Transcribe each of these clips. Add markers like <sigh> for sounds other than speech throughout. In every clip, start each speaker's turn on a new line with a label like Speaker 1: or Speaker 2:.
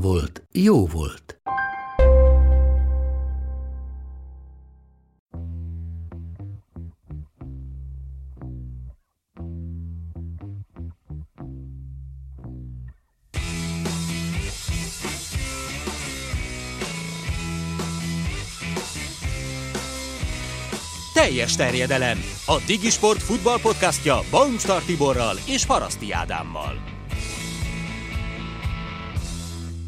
Speaker 1: volt, jó volt.
Speaker 2: Teljes terjedelem. A Digisport futball podcastja Baumstar Tiborral és Haraszti Ádámmal.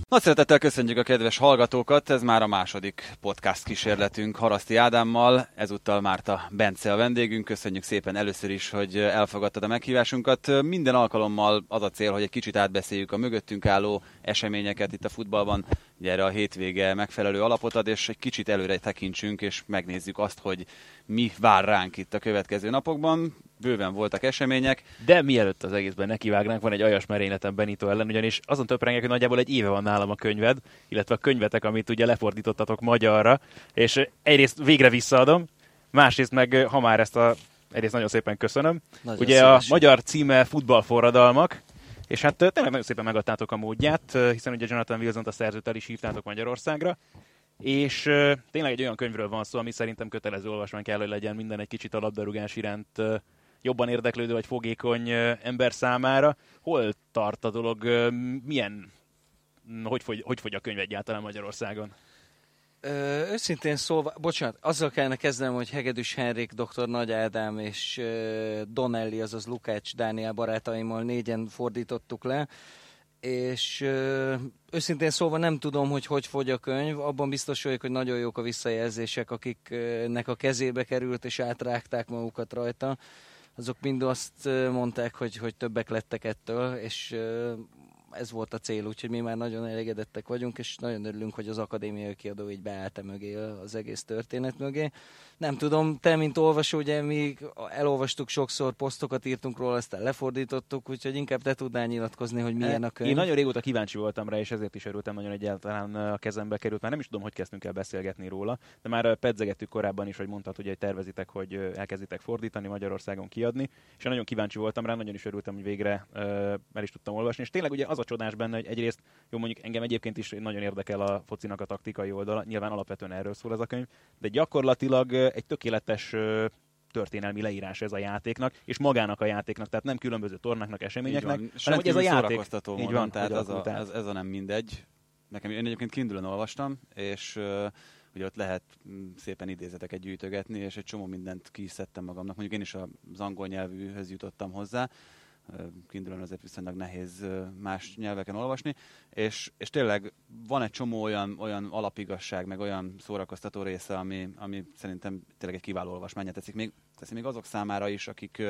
Speaker 3: Nagy szeretettel köszönjük a kedves hallgatókat, ez már a második podcast kísérletünk Haraszti Ádámmal, ezúttal Márta Bence a vendégünk, köszönjük szépen először is, hogy elfogadtad a meghívásunkat. Minden alkalommal az a cél, hogy egy kicsit átbeszéljük a mögöttünk álló eseményeket itt a futballban, ugye erre a hétvége megfelelő alapot ad, és egy kicsit előre tekintsünk, és megnézzük azt, hogy mi vár ránk itt a következő napokban. Bőven voltak események.
Speaker 4: De mielőtt az egészben nekivágnánk, van egy aljas merényletem Benito ellen, ugyanis azon töprengek, hogy nagyjából egy éve van nálam a könyved, illetve a könyvetek, amit ugye lefordítottatok magyarra, és egyrészt végre visszaadom, másrészt meg, ha már ezt a egyrészt nagyon szépen köszönöm. Nagyon ugye szívesen. a magyar címe futballforradalmak, és hát tényleg nagyon szépen megadtátok a módját, hiszen ugye Jonathan wilson a szerzőt el is hívtátok Magyarországra, és tényleg egy olyan könyvről van szó, ami szerintem kötelező olvasmány kell, hogy legyen minden egy kicsit a labdarúgás iránt uh, jobban érdeklődő vagy fogékony ember számára. Hol tart a dolog? Milyen, hogy fogy, hogy fogy a könyv egyáltalán Magyarországon?
Speaker 5: Ö, őszintén szólva, bocsánat, azzal kellene kezdenem, hogy Hegedűs Henrik, dr. Nagy Ádám és uh, Donelli, azaz Lukács Dániel barátaimmal négyen fordítottuk le, és uh, őszintén szólva nem tudom, hogy hogy fogy a könyv, abban biztos vagyok, hogy nagyon jók a visszajelzések, akiknek a kezébe került és átrágták magukat rajta, azok mind azt mondták, hogy, hogy többek lettek ettől, és ez volt a cél, úgyhogy mi már nagyon elégedettek vagyunk, és nagyon örülünk, hogy az akadémiai kiadó így beállt mögé az egész történet mögé. Nem tudom, te, mint olvasó, ugye mi elolvastuk sokszor, posztokat írtunk róla, aztán lefordítottuk, úgyhogy inkább te tudnál nyilatkozni, hogy milyen a könyv.
Speaker 4: Én nagyon régóta kíváncsi voltam rá, és ezért is örültem nagyon egyáltalán a kezembe került. Már nem is tudom, hogy kezdtünk el beszélgetni róla, de már pedzegettük korábban is, hogy mondtad, hogy tervezitek, hogy elkezditek fordítani, Magyarországon kiadni, és nagyon kíváncsi voltam rá, nagyon is örültem, hogy végre el is tudtam olvasni. És tényleg ugye az a csodás benne, hogy egyrészt, jó mondjuk engem egyébként is nagyon érdekel a focinak a taktikai oldala, nyilván alapvetően erről szól ez a könyv, de gyakorlatilag egy tökéletes történelmi leírás ez a játéknak, és magának a játéknak, tehát nem különböző tornáknak, eseményeknek, hanem hogy ez a játék.
Speaker 3: Így van, tehát az a, ez, ez a nem mindegy. Nekem én egyébként kindülön olvastam, és uh, ugye ott lehet mm, szépen idézeteket gyűjtögetni, és egy csomó mindent kiszedtem magamnak. Mondjuk én is az angol nyelvűhöz jutottam hozzá, kindle azért viszonylag nehéz más nyelveken olvasni, és, és tényleg van egy csomó olyan, olyan alapigasság, meg olyan szórakoztató része, ami, ami szerintem tényleg egy kiváló olvasmányát teszik még, teszik még azok számára is, akik,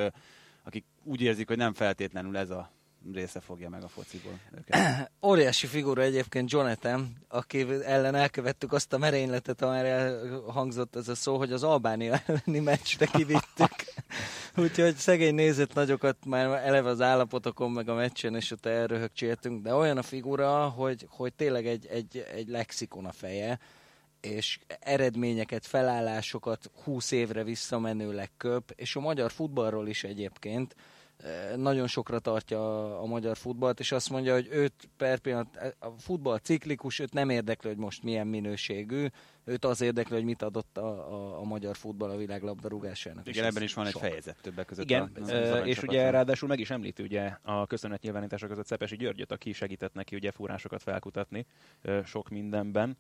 Speaker 3: akik úgy érzik, hogy nem feltétlenül ez a része fogja meg a fociból. Őket. <coughs>
Speaker 5: Óriási figura egyébként Jonathan, aki ellen elkövettük azt a merényletet, amire hangzott ez a szó, hogy az Albánia elleni meccsre kivittük. <laughs> Úgyhogy szegény nézett nagyokat már eleve az állapotokon, meg a meccsen, és ott elröhögcséltünk, de olyan a figura, hogy, hogy tényleg egy, egy, egy lexikon a feje, és eredményeket, felállásokat 20 évre visszamenőleg köp, és a magyar futballról is egyébként, nagyon sokra tartja a, a magyar futballt, és azt mondja, hogy őt per pillanat, a futball ciklikus, őt nem érdekli, hogy most milyen minőségű, őt az érdekli, hogy mit adott a, a, a magyar futball a világ labdarúgásának.
Speaker 3: Igen, ebben is van sok. egy fejezet többek között.
Speaker 4: Igen, a, az és ugye ráadásul meg is említi ugye a köszönet nyilvánítása között Szepesi Györgyöt, aki segített neki ugye fúrásokat felkutatni sok mindenben.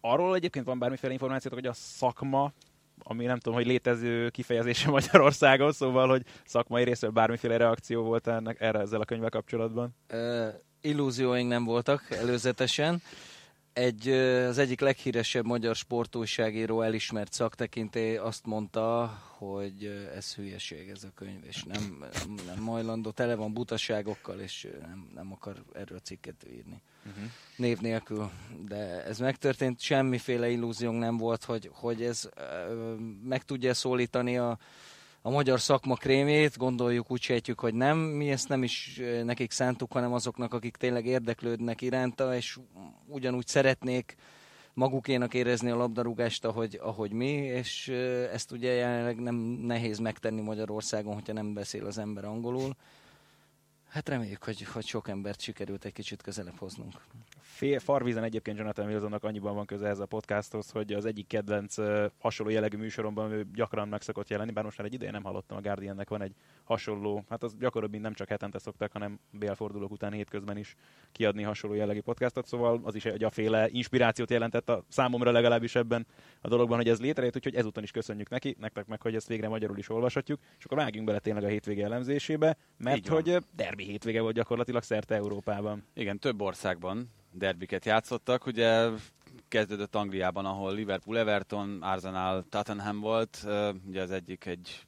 Speaker 4: Arról egyébként van bármiféle információtok, hogy a szakma ami nem tudom, hogy létező kifejezése <laughs> Magyarországon, szóval, hogy szakmai részről bármiféle reakció volt ennek, erre ezzel a könyvvel kapcsolatban?
Speaker 5: Uh, illúzióink nem voltak előzetesen. Egy, az egyik leghíresebb magyar sportújságíró elismert szaktekinté azt mondta, hogy ez hülyeség ez a könyv, és nem, nem, nem majlandó, tele van butaságokkal, és nem, nem akar erről cikket írni. Uh-huh. Név nélkül. De ez megtörtént, semmiféle illúziónk nem volt, hogy, hogy ez meg tudja szólítani a, a magyar szakma krémét, gondoljuk, úgy sejtjük, hogy nem. Mi ezt nem is nekik szántuk, hanem azoknak, akik tényleg érdeklődnek iránta, és ugyanúgy szeretnék magukénak érezni a labdarúgást, ahogy, ahogy mi, és ezt ugye jelenleg nem nehéz megtenni Magyarországon, hogyha nem beszél az ember angolul. Hát reméljük, hogy, hogy sok embert sikerült egy kicsit közelebb hoznunk.
Speaker 4: Fél, farvízen egyébként Jonathan Wilsonnak annyiban van köze ez a podcasthoz, hogy az egyik kedvenc hasonló jellegű műsoromban ő gyakran meg szokott jelenni, bár most már egy ideje nem hallottam, a Guardiannek van egy hasonló, hát az gyakoribb, mint nem csak hetente szoktak, hanem BL fordulók után hétközben is kiadni hasonló jellegű podcastot, szóval az is egy a féle inspirációt jelentett a számomra legalábbis ebben a dologban, hogy ez létrejött, úgyhogy ezúton is köszönjük neki, nektek meg, hogy ezt végre magyarul is olvashatjuk, és akkor vágjunk bele tényleg a hétvége elemzésébe, mert hogy derbi hétvége volt gyakorlatilag szerte Európában.
Speaker 3: Igen, több országban derbiket játszottak. Ugye kezdődött Angliában, ahol Liverpool, Everton, Arsenal, Tottenham volt. Ugye az egyik egy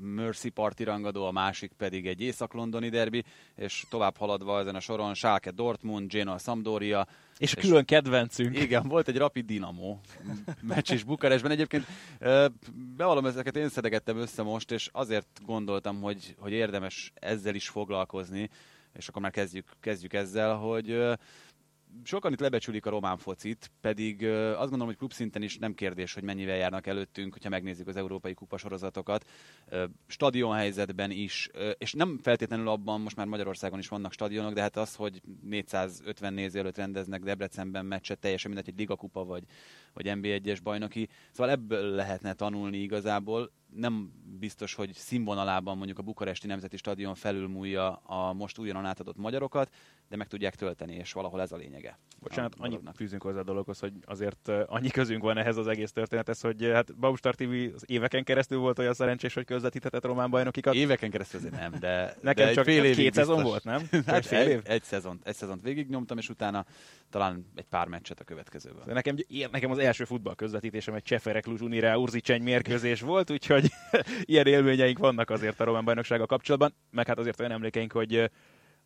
Speaker 3: Mercy Party rangadó, a másik pedig egy észak-londoni derbi, és tovább haladva ezen a soron Schalke Dortmund, Genoa Sampdoria,
Speaker 4: és, és külön kedvencünk.
Speaker 3: Igen, volt egy Rapid Dinamo meccs is Bukarestben. Egyébként bevallom, ezeket én szedegettem össze most, és azért gondoltam, hogy, hogy érdemes ezzel is foglalkozni, és akkor már kezdjük, kezdjük ezzel, hogy sokan itt lebecsülik a román focit, pedig azt gondolom, hogy klubszinten is nem kérdés, hogy mennyivel járnak előttünk, hogyha megnézzük az európai kupasorozatokat. Stadionhelyzetben is, és nem feltétlenül abban, most már Magyarországon is vannak stadionok, de hát az, hogy 450 néző előtt rendeznek Debrecenben meccset, teljesen mindegy, egy ligakupa vagy, vagy NB1-es bajnoki. Szóval ebből lehetne tanulni igazából nem biztos, hogy színvonalában mondjuk a Bukaresti Nemzeti Stadion felülmúlja a most újonnan átadott magyarokat, de meg tudják tölteni, és valahol ez a lényege.
Speaker 4: Bocsánat, annyit fűzünk hozzá a dologhoz, hogy azért annyi közünk van ehhez az egész történethez, hogy hát Baustar TV az éveken keresztül volt olyan szerencsés, hogy közvetíthetett román bajnokikat.
Speaker 3: Éveken keresztül azért nem, de <laughs>
Speaker 4: Nekem
Speaker 3: de
Speaker 4: csak fél
Speaker 3: két
Speaker 4: szezon volt, nem? <laughs>
Speaker 3: Hát fél év? Egy, egy, szezont, egy szezont végignyomtam, és utána talán egy pár meccset a következőben.
Speaker 4: De nekem, nekem az első futball közvetítésem egy Cseferek Luzsunira Urzicseny mérkőzés volt, úgyhogy <laughs> ilyen élményeink vannak azért a román bajnoksága kapcsolatban, meg hát azért olyan emlékeink, hogy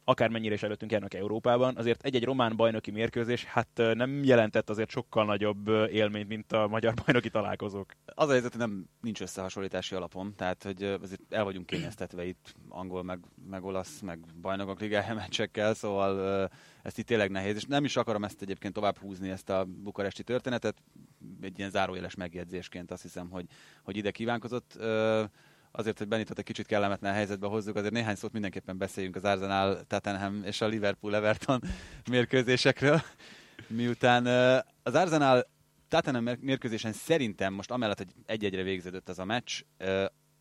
Speaker 4: akármennyire is előttünk járnak Európában, azért egy-egy román bajnoki mérkőzés hát nem jelentett azért sokkal nagyobb élményt, mint a magyar <laughs> bajnoki találkozók.
Speaker 3: Az a helyzet, hogy nem nincs összehasonlítási alapon, tehát hogy azért el vagyunk kényeztetve itt angol, meg, meg olasz, meg bajnokok ligája meccsekkel, szóval ezt itt tényleg nehéz, és nem is akarom ezt egyébként tovább húzni, ezt a bukaresti történetet, egy ilyen zárójeles megjegyzésként azt hiszem, hogy, hogy ide kívánkozott azért, hogy Benitot egy kicsit kellemetlen helyzetbe hozzuk, azért néhány szót mindenképpen beszéljünk az Arsenal, Tottenham és a Liverpool Everton mérkőzésekről. Miután az Arsenal Tottenham mérkőzésen szerintem most amellett, hogy egy-egyre végződött ez a meccs,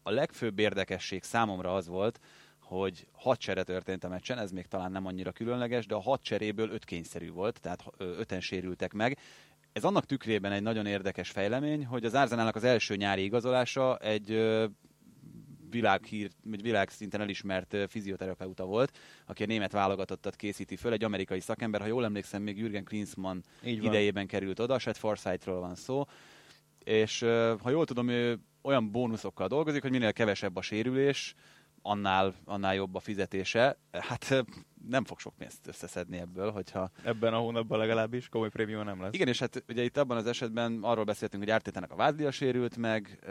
Speaker 3: a legfőbb érdekesség számomra az volt, hogy hat csere történt a meccsen, ez még talán nem annyira különleges, de a hat cseréből öt kényszerű volt, tehát öten sérültek meg. Ez annak tükrében egy nagyon érdekes fejlemény, hogy az Arsenalnak az első nyári igazolása egy világhír, vagy világszinten elismert fizioterapeuta volt, aki a német válogatottat készíti föl, egy amerikai szakember, ha jól emlékszem, még Jürgen Klinsmann idejében került oda, Seth Forsythról van szó, és ha jól tudom, ő olyan bónuszokkal dolgozik, hogy minél kevesebb a sérülés, annál, annál jobb a fizetése. Hát nem fog sok pénzt összeszedni ebből, hogyha...
Speaker 4: Ebben a hónapban legalábbis komoly prémium nem lesz.
Speaker 3: Igen, és hát ugye itt abban az esetben arról beszéltünk, hogy Ártétának a vádlia sérült meg, uh,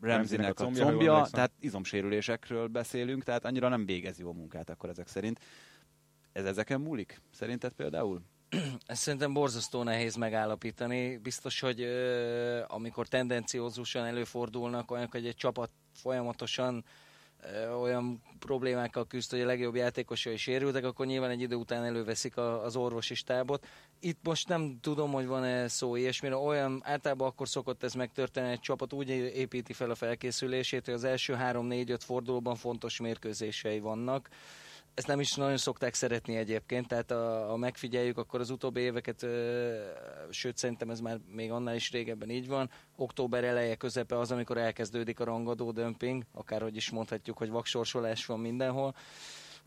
Speaker 3: Ramsey-nek a combja, combja tehát izomsérülésekről beszélünk, tehát annyira nem végez jó munkát akkor ezek szerint. Ez ezeken múlik? Szerinted például? <clears throat>
Speaker 5: Ezt szerintem borzasztó nehéz megállapítani. Biztos, hogy uh, amikor tendenciózusan előfordulnak olyanok, hogy egy csapat folyamatosan olyan problémákkal küzd, hogy a legjobb játékosai sérültek, akkor nyilván egy idő után előveszik a, az orvosi stábot. Itt most nem tudom, hogy van-e szó ilyesmire. Olyan általában akkor szokott ez megtörténni, egy csapat úgy építi fel a felkészülését, hogy az első három-négy-öt fordulóban fontos mérkőzései vannak ezt nem is nagyon szokták szeretni egyébként, tehát a, a megfigyeljük, akkor az utóbbi éveket, ö, sőt szerintem ez már még annál is régebben így van, október eleje, közepe az, amikor elkezdődik a rangadó dömping, akárhogy is mondhatjuk, hogy vaksorsolás van mindenhol.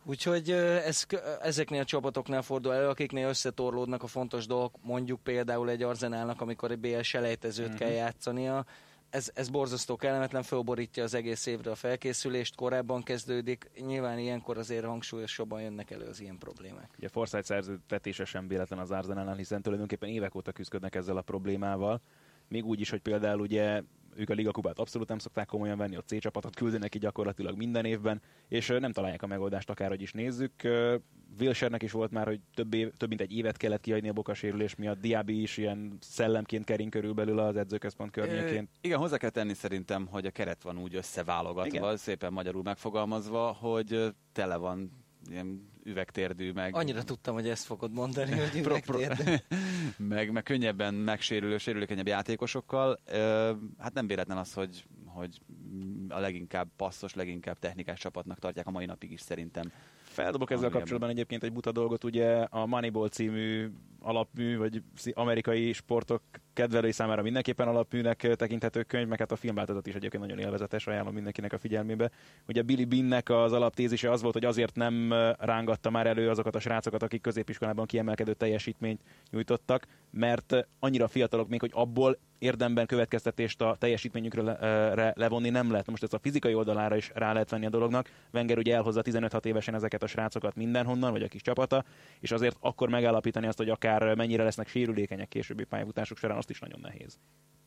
Speaker 5: Úgyhogy ez, ezeknél a csapatoknál fordul elő, akiknél összetorlódnak a fontos dolgok, mondjuk például egy Arzenálnak, amikor egy BL selejtezőt uh-huh. kell játszania, ez, ez borzasztó kellemetlen, fölborítja az egész évre a felkészülést, korábban kezdődik, nyilván ilyenkor azért hangsúlyosabban jönnek elő az ilyen problémák.
Speaker 4: Ugye Forsyth szerződtetése sem véletlen az Arzenálnál, hiszen tulajdonképpen évek óta küzdködnek ezzel a problémával, még úgy is, hogy például ugye ők a Liga Kubát abszolút nem szokták komolyan venni, a C csapatot küldenek ki gyakorlatilag minden évben, és nem találják a megoldást, akárhogy is nézzük. Wilshernek is volt már, hogy több, év, több mint egy évet kellett kihagyni a bokasérülés miatt, Diaby is ilyen szellemként kering körülbelül az edzőközpont környékén.
Speaker 3: E, igen, hozzá kell tenni szerintem, hogy a keret van úgy összeválogatva, igen. szépen magyarul megfogalmazva, hogy tele van ilyen üvegtérdű, meg...
Speaker 5: Annyira tudtam, hogy ezt fogod mondani, hogy <laughs> üvegtérdű. <laughs>
Speaker 3: meg, meg könnyebben megsérülő, sérülékenyebb játékosokkal. Hát nem véletlen az, hogy, hogy a leginkább passzos, leginkább technikás csapatnak tartják a mai napig is szerintem.
Speaker 4: Feldobok ezzel kapcsolatban egyébként egy buta dolgot, ugye a Moneyball című alapmű, vagy amerikai sportok kedvelői számára mindenképpen alapműnek tekinthető könyv, meg hát a filmváltozat is egyébként nagyon élvezetes, ajánlom mindenkinek a figyelmébe. Ugye Billy Binnek az alaptézise az volt, hogy azért nem rángatta már elő azokat a srácokat, akik középiskolában kiemelkedő teljesítményt nyújtottak, mert annyira fiatalok még, hogy abból érdemben következtetést a teljesítményükre le, levonni nem lehet. Most ez a fizikai oldalára is rá lehet venni a dolognak. Wenger ugye elhozza 15 évesen ezeket a srácokat mindenhonnan, vagy a kis csapata, és azért akkor megállapítani azt, hogy akár mennyire lesznek sérülékenyek későbbi pályafutások során, azt is nagyon nehéz.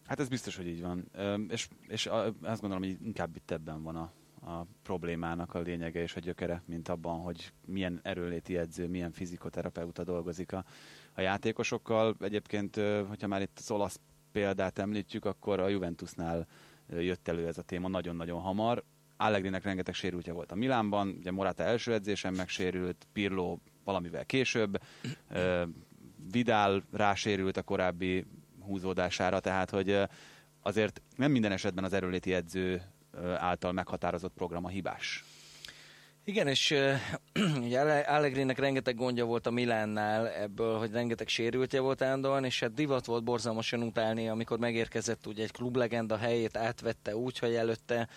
Speaker 3: Hát ez biztos, hogy így van. És, és azt gondolom, hogy inkább itt ebben van a, a problémának a lényege és a gyökere, mint abban, hogy milyen erőléti edző, milyen fizikoterapeuta dolgozik a, a játékosokkal. Egyébként, hogyha már itt az olasz példát említjük, akkor a Juventusnál jött elő ez a téma nagyon-nagyon hamar. Allegrinek rengeteg sérültje volt a Milánban, ugye Morata első edzésen megsérült, Pirlo valamivel később, Vidal rásérült a korábbi húzódására, tehát hogy azért nem minden esetben az erőléti edző által meghatározott program a hibás.
Speaker 5: Igen, és uh, <clears throat> ugye Allegrinek rengeteg gondja volt a Milánnál ebből, hogy rengeteg sérültje volt állandóan, és hát divat volt borzalmasan utálni, amikor megérkezett ugye egy klublegenda helyét átvette úgy, hogy előtte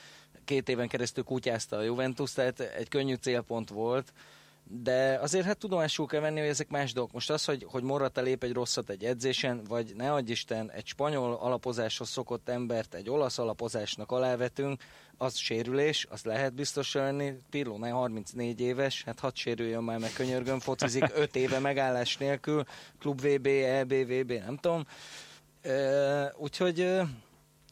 Speaker 5: két éven keresztül kutyázta a Juventus, tehát egy könnyű célpont volt de azért hát tudomásul kell venni, hogy ezek más dolgok. Most az, hogy, hogy Morata lép egy rosszat egy edzésen, vagy ne adj Isten, egy spanyol alapozáshoz szokott embert egy olasz alapozásnak alávetünk, az sérülés, az lehet biztos lenni. Pirlo 34 éves, hát hadd sérüljön már meg könyörgön, focizik 5 éve megállás nélkül, klub VB, EB, VB, nem tudom. Úgyhogy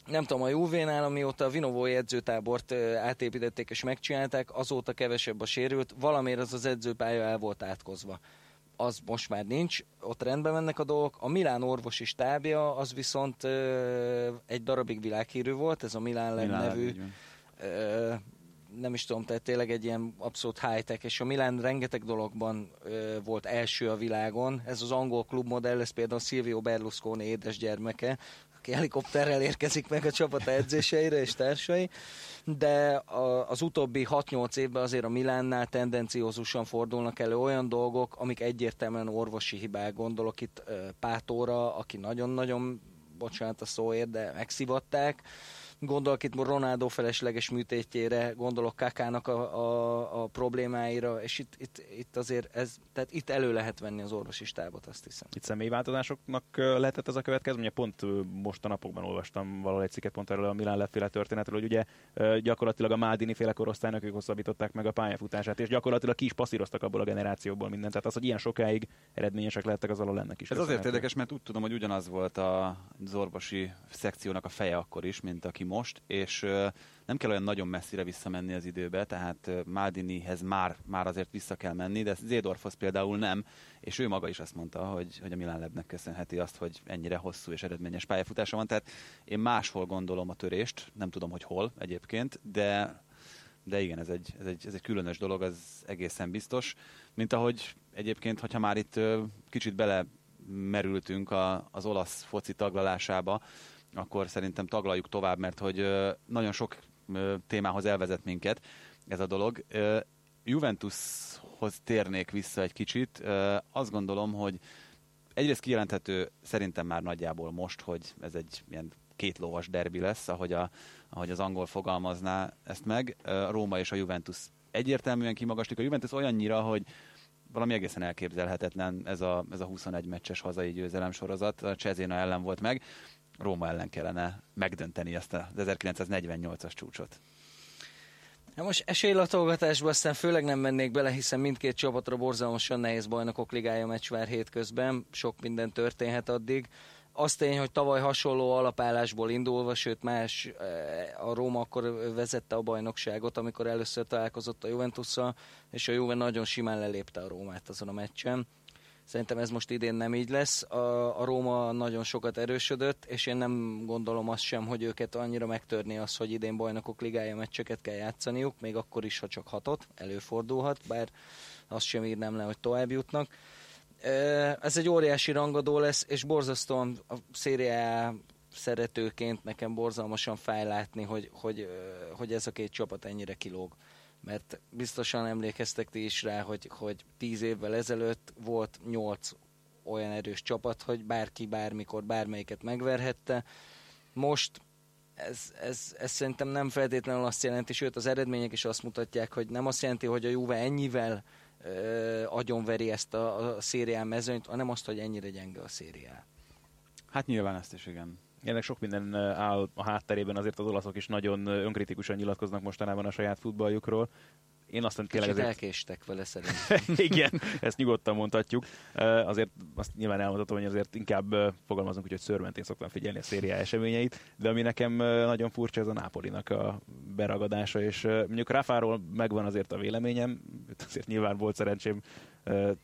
Speaker 5: nem tudom, a Juve-nál, amióta a Vinovói edzőtábort átépítették és megcsinálták, azóta kevesebb a sérült, valamiért az az edzőpálya el volt átkozva. Az most már nincs, ott rendben mennek a dolgok. A Milán orvosi stábja, az viszont ö, egy darabig világhírű volt, ez a Milán, nevű ö, nem is tudom, tehát tényleg egy ilyen abszolút high-tech, és a Milán rengeteg dologban ö, volt első a világon. Ez az angol klubmodell, ez például Silvio Berlusconi édesgyermeke, aki helikopterrel érkezik meg a csapata edzéseire és társai, de a, az utóbbi 6-8 évben azért a Milánnál tendenciózusan fordulnak elő olyan dolgok, amik egyértelműen orvosi hibák, gondolok itt Pátóra, aki nagyon-nagyon, bocsánat a szóért, de megszivatták, Gondolok itt Ronaldo felesleges műtétjére, gondolok Kakának a, a, a problémáira, és itt, itt, itt azért ez, tehát itt elő lehet venni az orvosi stábot, azt hiszem.
Speaker 4: Itt személyváltozásoknak lehetett ez a következmény. Pont most a napokban olvastam valahol egy cikket pont erről a Milán leféle történetről, hogy ugye gyakorlatilag a Maldini féle korosztálynak ők hosszabbították meg a pályafutását, és gyakorlatilag ki is passzíroztak abból a generációból mindent. Tehát az, hogy ilyen sokáig eredményesek lettek, az alól ennek is.
Speaker 3: Ez azért érdekes, mert úgy tudom, hogy ugyanaz volt az orvosi szekciónak a feje akkor is, mint aki most, és nem kell olyan nagyon messzire visszamenni az időbe, tehát Maldinihez már, már azért vissza kell menni, de Zédorfhoz például nem, és ő maga is azt mondta, hogy, hogy a Milán Lebnek köszönheti azt, hogy ennyire hosszú és eredményes pályafutása van, tehát én máshol gondolom a törést, nem tudom, hogy hol egyébként, de de igen, ez egy, ez, egy, ez egy különös dolog, az egészen biztos. Mint ahogy egyébként, hogyha már itt kicsit bele merültünk a, az olasz foci taglalásába, akkor szerintem taglaljuk tovább, mert hogy nagyon sok témához elvezet minket ez a dolog. Juventushoz térnék vissza egy kicsit. Azt gondolom, hogy egyrészt kijelenthető szerintem már nagyjából most, hogy ez egy ilyen két lovas derbi lesz, ahogy, a, ahogy az angol fogalmazná ezt meg. Róma és a Juventus egyértelműen kimagaslik a Juventus olyannyira, hogy valami egészen elképzelhetetlen ez a, ez a 21 meccses hazai győzelem sorozat. A Cezéna ellen volt meg, Róma ellen kellene megdönteni ezt az 1948-as csúcsot.
Speaker 5: Ja, most esélylatolgatásba aztán főleg nem mennék bele, hiszen mindkét csapatra borzalmasan nehéz bajnokok ligája meccs vár hétközben, sok minden történhet addig. Az tény, hogy tavaly hasonló alapállásból indulva, sőt más, eh, a Róma akkor vezette a bajnokságot, amikor először találkozott a Juventusszal, és a Juve nagyon simán lelépte a Rómát azon a meccsen. Szerintem ez most idén nem így lesz. A, a Róma nagyon sokat erősödött, és én nem gondolom azt sem, hogy őket annyira megtörni az, hogy idén bajnokok ligája meccseket kell játszaniuk, még akkor is, ha csak hatot, előfordulhat, bár azt sem írnám le, hogy tovább jutnak. Ez egy óriási rangadó lesz, és borzasztóan a szériá szeretőként nekem borzalmasan fáj látni, hogy, hogy, hogy ez a két csapat ennyire kilóg mert biztosan emlékeztek ti is rá, hogy, hogy tíz évvel ezelőtt volt nyolc olyan erős csapat, hogy bárki bármikor bármelyiket megverhette. Most ez, ez, ez szerintem nem feltétlenül azt jelenti, sőt az eredmények is azt mutatják, hogy nem azt jelenti, hogy a Juve ennyivel ö, agyonveri ezt a, a szérián mezőnyt, hanem azt, hogy ennyire gyenge a szériá.
Speaker 3: Hát nyilván ezt is, igen.
Speaker 4: Ennek sok minden áll a hátterében, azért az olaszok is nagyon önkritikusan nyilatkoznak mostanában a saját futballjukról.
Speaker 5: Én azt mondom, tényleg azért... elkéstek vele
Speaker 4: szerintem. <laughs> Igen, ezt nyugodtan mondhatjuk. Azért azt nyilván elmondhatom, hogy azért inkább fogalmazunk, hogy szörmentén szoktam figyelni a szériá eseményeit, de ami nekem nagyon furcsa, ez a Nápolinak a beragadása, és mondjuk Ráfáról megvan azért a véleményem, azért nyilván volt szerencsém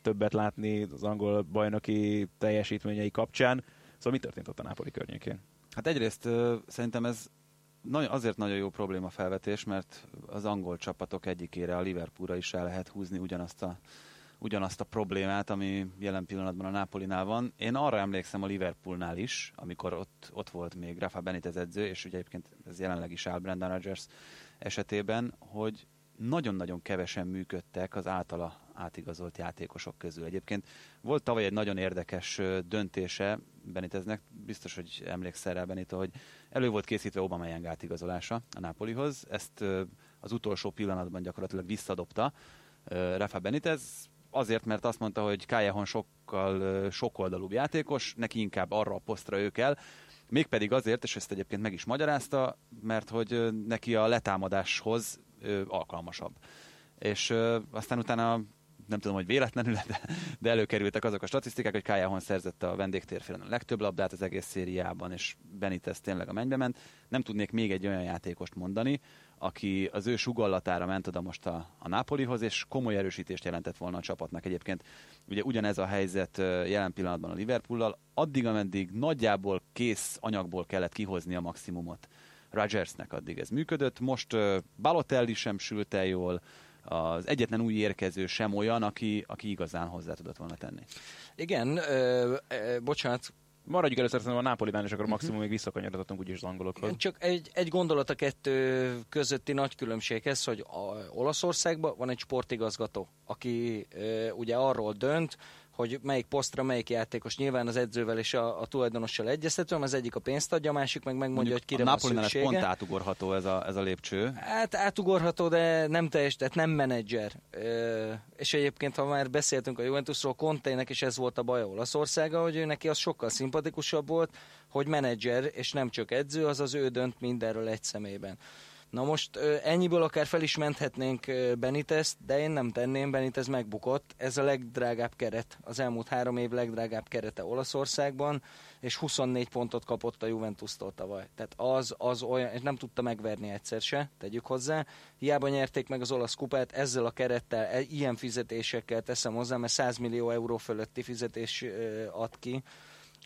Speaker 4: többet látni az angol bajnoki teljesítményei kapcsán, Szóval mi történt ott a Nápoli környékén?
Speaker 3: Hát egyrészt szerintem ez azért nagyon jó probléma felvetés, mert az angol csapatok egyikére, a Liverpoolra is el lehet húzni ugyanazt a, ugyanazt a problémát, ami jelen pillanatban a Nápolinál van. Én arra emlékszem a Liverpoolnál is, amikor ott, ott volt még Rafa Benitez edző, és ugye egyébként ez jelenleg is áll Brendan Rodgers esetében, hogy nagyon-nagyon kevesen működtek az általa átigazolt játékosok közül. Egyébként volt tavaly egy nagyon érdekes döntése Beniteznek, biztos, hogy emlékszel rá Benito, hogy elő volt készítve Aubameyang átigazolása a Napolihoz, ezt az utolsó pillanatban gyakorlatilag visszadobta Rafa Benitez, azért, mert azt mondta, hogy Kájehon sokkal sokoldalúbb játékos, neki inkább arra a posztra ő kell, mégpedig azért, és ezt egyébként meg is magyarázta, mert hogy neki a letámadáshoz alkalmasabb. És aztán utána nem tudom, hogy véletlenül, de, de előkerültek azok a statisztikák, hogy Kájáhon szerzette a vendégtérfélen a legtöbb labdát az egész szériában, és Benitez tényleg a mennybe ment. Nem tudnék még egy olyan játékost mondani, aki az ő sugallatára ment oda most a, a Napolihoz, és komoly erősítést jelentett volna a csapatnak. Egyébként ugye ugyanez a helyzet jelen pillanatban a Liverpoollal, addig, ameddig nagyjából kész anyagból kellett kihozni a maximumot Rodgersnek, addig ez működött. Most Balotelli sem sült el jól, az egyetlen új érkező sem olyan, aki, aki igazán hozzá tudott volna tenni.
Speaker 5: Igen, ö, ö, bocsánat,
Speaker 4: Maradjuk először a Nápoliban, és akkor maximum még visszakanyarodhatunk úgyis az angolokhoz.
Speaker 5: Csak egy, egy gondolat a kettő közötti nagy különbség ez, hogy a Olaszországban van egy sportigazgató, aki ö, ugye arról dönt, hogy melyik posztra melyik játékos. Nyilván az edzővel és a, a tulajdonossal egyeztetően, az egyik a pénzt adja, a másik meg megmondja, Mondjuk hogy kire a van szüksége.
Speaker 3: pont átugorható ez a, ez a lépcső.
Speaker 5: Hát átugorható, de nem teljes, tehát nem menedzser. Ö, és egyébként, ha már beszéltünk a Juventusról, Conte-nek is ez volt a baj Olaszországa, hogy ő neki az sokkal szimpatikusabb volt, hogy menedzser és nem csak edző, azaz ő dönt mindenről egy szemében. Na most ennyiből akár fel is menthetnénk Benitez, de én nem tenném, Benitez megbukott. Ez a legdrágább keret, az elmúlt három év legdrágább kerete Olaszországban, és 24 pontot kapott a Juventus-tól tavaly. Tehát az, az olyan, és nem tudta megverni egyszer se, tegyük hozzá. Hiába nyerték meg az olasz kupát, ezzel a kerettel, e, ilyen fizetésekkel teszem hozzá, mert 100 millió euró fölötti fizetés ad ki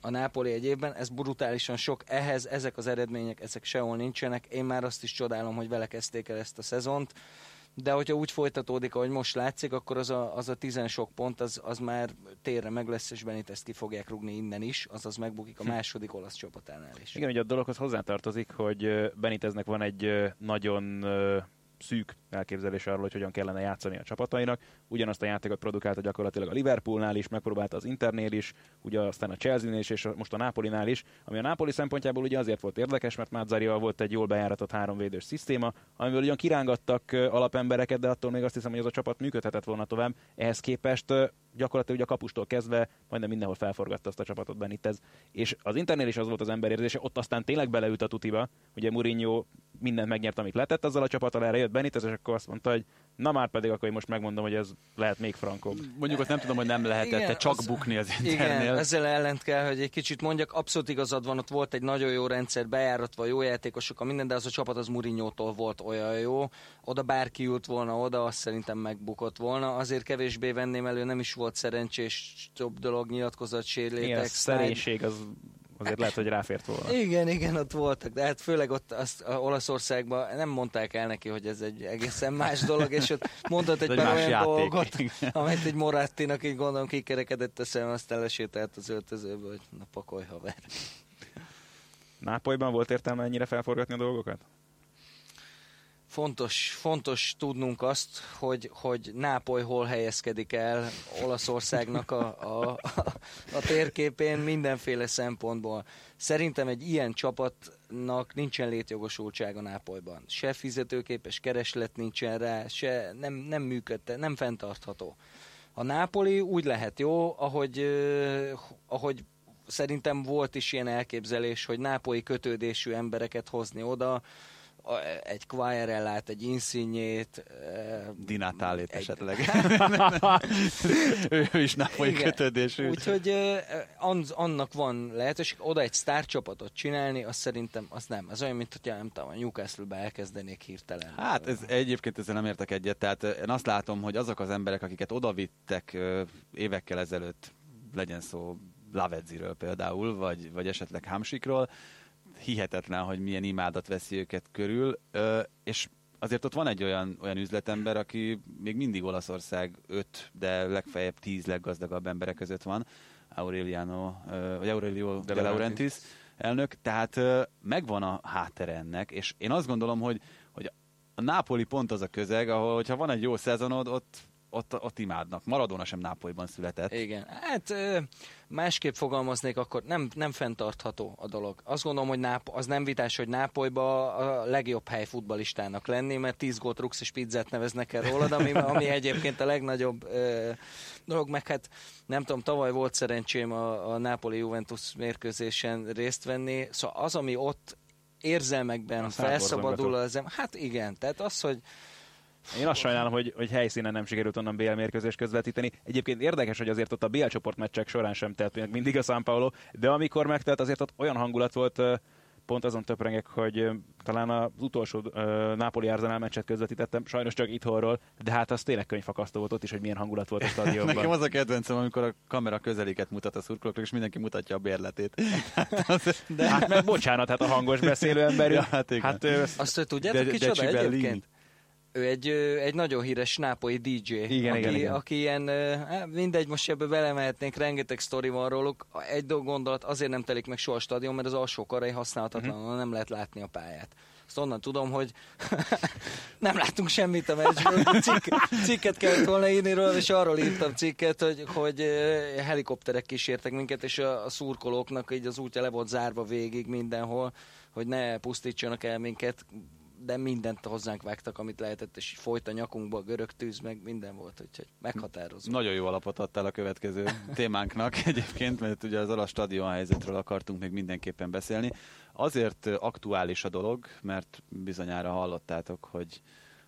Speaker 5: a Nápoli egy évben, ez brutálisan sok, ehhez ezek az eredmények, ezek sehol nincsenek, én már azt is csodálom, hogy vele kezdték el ezt a szezont, de hogyha úgy folytatódik, ahogy most látszik, akkor az a, az a tizen sok pont, az, az már térre meg lesz, és ezt ki fogják rugni innen is, azaz megbukik a hm. második olasz csapatánál is.
Speaker 4: Igen, hogy a dologhoz hozzátartozik, hogy Beniteznek van egy nagyon szűk elképzelése arról, hogy hogyan kellene játszani a csapatainak. Ugyanazt a játékot produkálta gyakorlatilag a Liverpoolnál is, megpróbálta az Internél is, ugye aztán a Chelsea-nél is, és most a Napolinál is, ami a Napoli szempontjából ugye azért volt érdekes, mert Mazzarival volt egy jól bejáratott háromvédős szisztéma, amiből ugyan kirángattak alapembereket, de attól még azt hiszem, hogy ez a csapat működhetett volna tovább. Ehhez képest gyakorlatilag a kapustól kezdve majdnem mindenhol felforgatta azt a csapatot Benitez. És az Internél is az volt az emberérzése, ott aztán tényleg beleült a tutiba. Ugye Mourinho mindent megnyert, amit lehetett azzal a csapattal, erre jött Benitez, és akkor azt mondta, hogy na már pedig akkor én most megmondom, hogy ez lehet még frankóbb.
Speaker 3: Mondjuk azt nem tudom, hogy nem lehetett igen, csak az, bukni az Internél.
Speaker 5: Igen, ezzel ellent kell, hogy egy kicsit mondjak, abszolút igazad van, ott volt egy nagyon jó rendszer, bejáratva, jó játékosok, a minden, de az a csapat az Mourinho-tól volt olyan jó. Oda bárki jut volna oda, azt szerintem megbukott volna. Azért kevésbé venném elő, nem is volt szerencsés több dolog, nyilatkozat, sérlétek. Igen,
Speaker 4: szerénység az azért lehet, hogy ráfért volna.
Speaker 5: Igen, igen, ott voltak, de hát főleg ott azt a Olaszországban nem mondták el neki, hogy ez egy egészen más dolog, és ott mondott egy, pár olyan játék. dolgot, amit egy Morattinak így gondolom kikerekedett a szem, aztán lesételt az öltözőbe, hogy na pakolj haver.
Speaker 4: Nápolyban volt értelme ennyire felforgatni a dolgokat?
Speaker 5: Fontos, fontos tudnunk azt, hogy, hogy Nápoly hol helyezkedik el Olaszországnak a, a, a, térképén mindenféle szempontból. Szerintem egy ilyen csapatnak nincsen létjogosultsága Nápolyban. Se fizetőképes kereslet nincsen rá, se nem, nem működte, nem fenntartható. A Nápoli úgy lehet jó, ahogy, ahogy szerintem volt is ilyen elképzelés, hogy nápolyi kötődésű embereket hozni oda, egy Quaerellát, egy Insignét.
Speaker 3: Dinátálét egy... esetleg. <laughs> ő is nápolyi kötődésű.
Speaker 5: Úgyhogy annak van lehetőség, oda egy sztárcsapatot csinálni, azt szerintem az nem. Az olyan, mint hogyha nem tudom, a Newcastle-be elkezdenék hirtelen.
Speaker 3: Hát ez egyébként ezzel nem értek egyet. Tehát én azt látom, hogy azok az emberek, akiket odavittek évekkel ezelőtt, legyen szó Lavedziről például, vagy, vagy esetleg Hamsikról, hihetetlen, hogy milyen imádat veszi őket körül, és azért ott van egy olyan, olyan üzletember, aki még mindig Olaszország öt, de legfeljebb tíz leggazdagabb emberek között van, Aureliano, vagy Aurelio de, de Laurentiis. Elnök, tehát megvan a háttere ennek, és én azt gondolom, hogy, hogy a Nápoli pont az a közeg, ahol, hogyha van egy jó szezonod, ott ott, ott imádnak. Maradona sem Nápolyban született.
Speaker 5: Igen, hát másképp fogalmaznék, akkor nem, nem fenntartható a dolog. Azt gondolom, hogy Náp- az nem vitás, hogy Nápolyba a legjobb hely futbalistának lenni, mert 10 gólt rugsz és pizzát neveznek el rólad, ami, ami egyébként a legnagyobb ö, dolog, meg hát nem tudom, tavaly volt szerencsém a, a Napoli-Juventus mérkőzésen részt venni, szóval az, ami ott érzelmekben a felszabadul, az, hát igen, tehát az, hogy
Speaker 4: én azt sajnálom, hogy, hogy helyszínen nem sikerült onnan BL mérkőzést közvetíteni. Egyébként érdekes, hogy azért ott a BL csoportmeccsek során sem telt meg mindig a São Paulo, de amikor megtelt, azért ott olyan hangulat volt, pont azon töprengek, hogy talán az utolsó uh, Napoli Arsenal meccset közvetítettem, sajnos csak itthonról, de hát az tényleg könyvfakasztó volt ott is, hogy milyen hangulat volt a stadionban.
Speaker 3: Nekem az a kedvencem, amikor a kamera közeléket mutat a szurkolóknak, és mindenki mutatja a bérletét.
Speaker 4: de hát meg bocsánat, hát a hangos beszélő ember.
Speaker 3: ja, hát, igen. hát
Speaker 5: Azt, hogy tudjátok, kicsoda egyébként? Ő egy, egy nagyon híres nápolyi DJ,
Speaker 4: igen,
Speaker 5: aki,
Speaker 4: igen, igen.
Speaker 5: aki ilyen, hát mindegy, most ebbe belemehetnénk, rengeteg sztori van róluk. Egy gondolat, azért nem telik meg soha a stadion, mert az alsó karai használhatatlan, uh-huh. nem lehet látni a pályát. Azt onnan tudom, hogy <laughs> nem láttunk semmit a meccsből. <laughs> Cikk, cikket kellett volna írni róla, és arról írtam cikket, hogy, hogy helikopterek kísértek minket, és a, a szurkolóknak így az útja le volt zárva végig mindenhol, hogy ne pusztítsanak el minket de mindent hozzánk vágtak, amit lehetett, és folyt a nyakunkba a görög tűz, meg minden volt, úgyhogy meghatározó.
Speaker 3: Nagyon jó alapot adtál a következő témánknak <laughs> egyébként, mert ugye az alasz stadion helyzetről akartunk még mindenképpen beszélni. Azért aktuális a dolog, mert bizonyára hallottátok, hogy,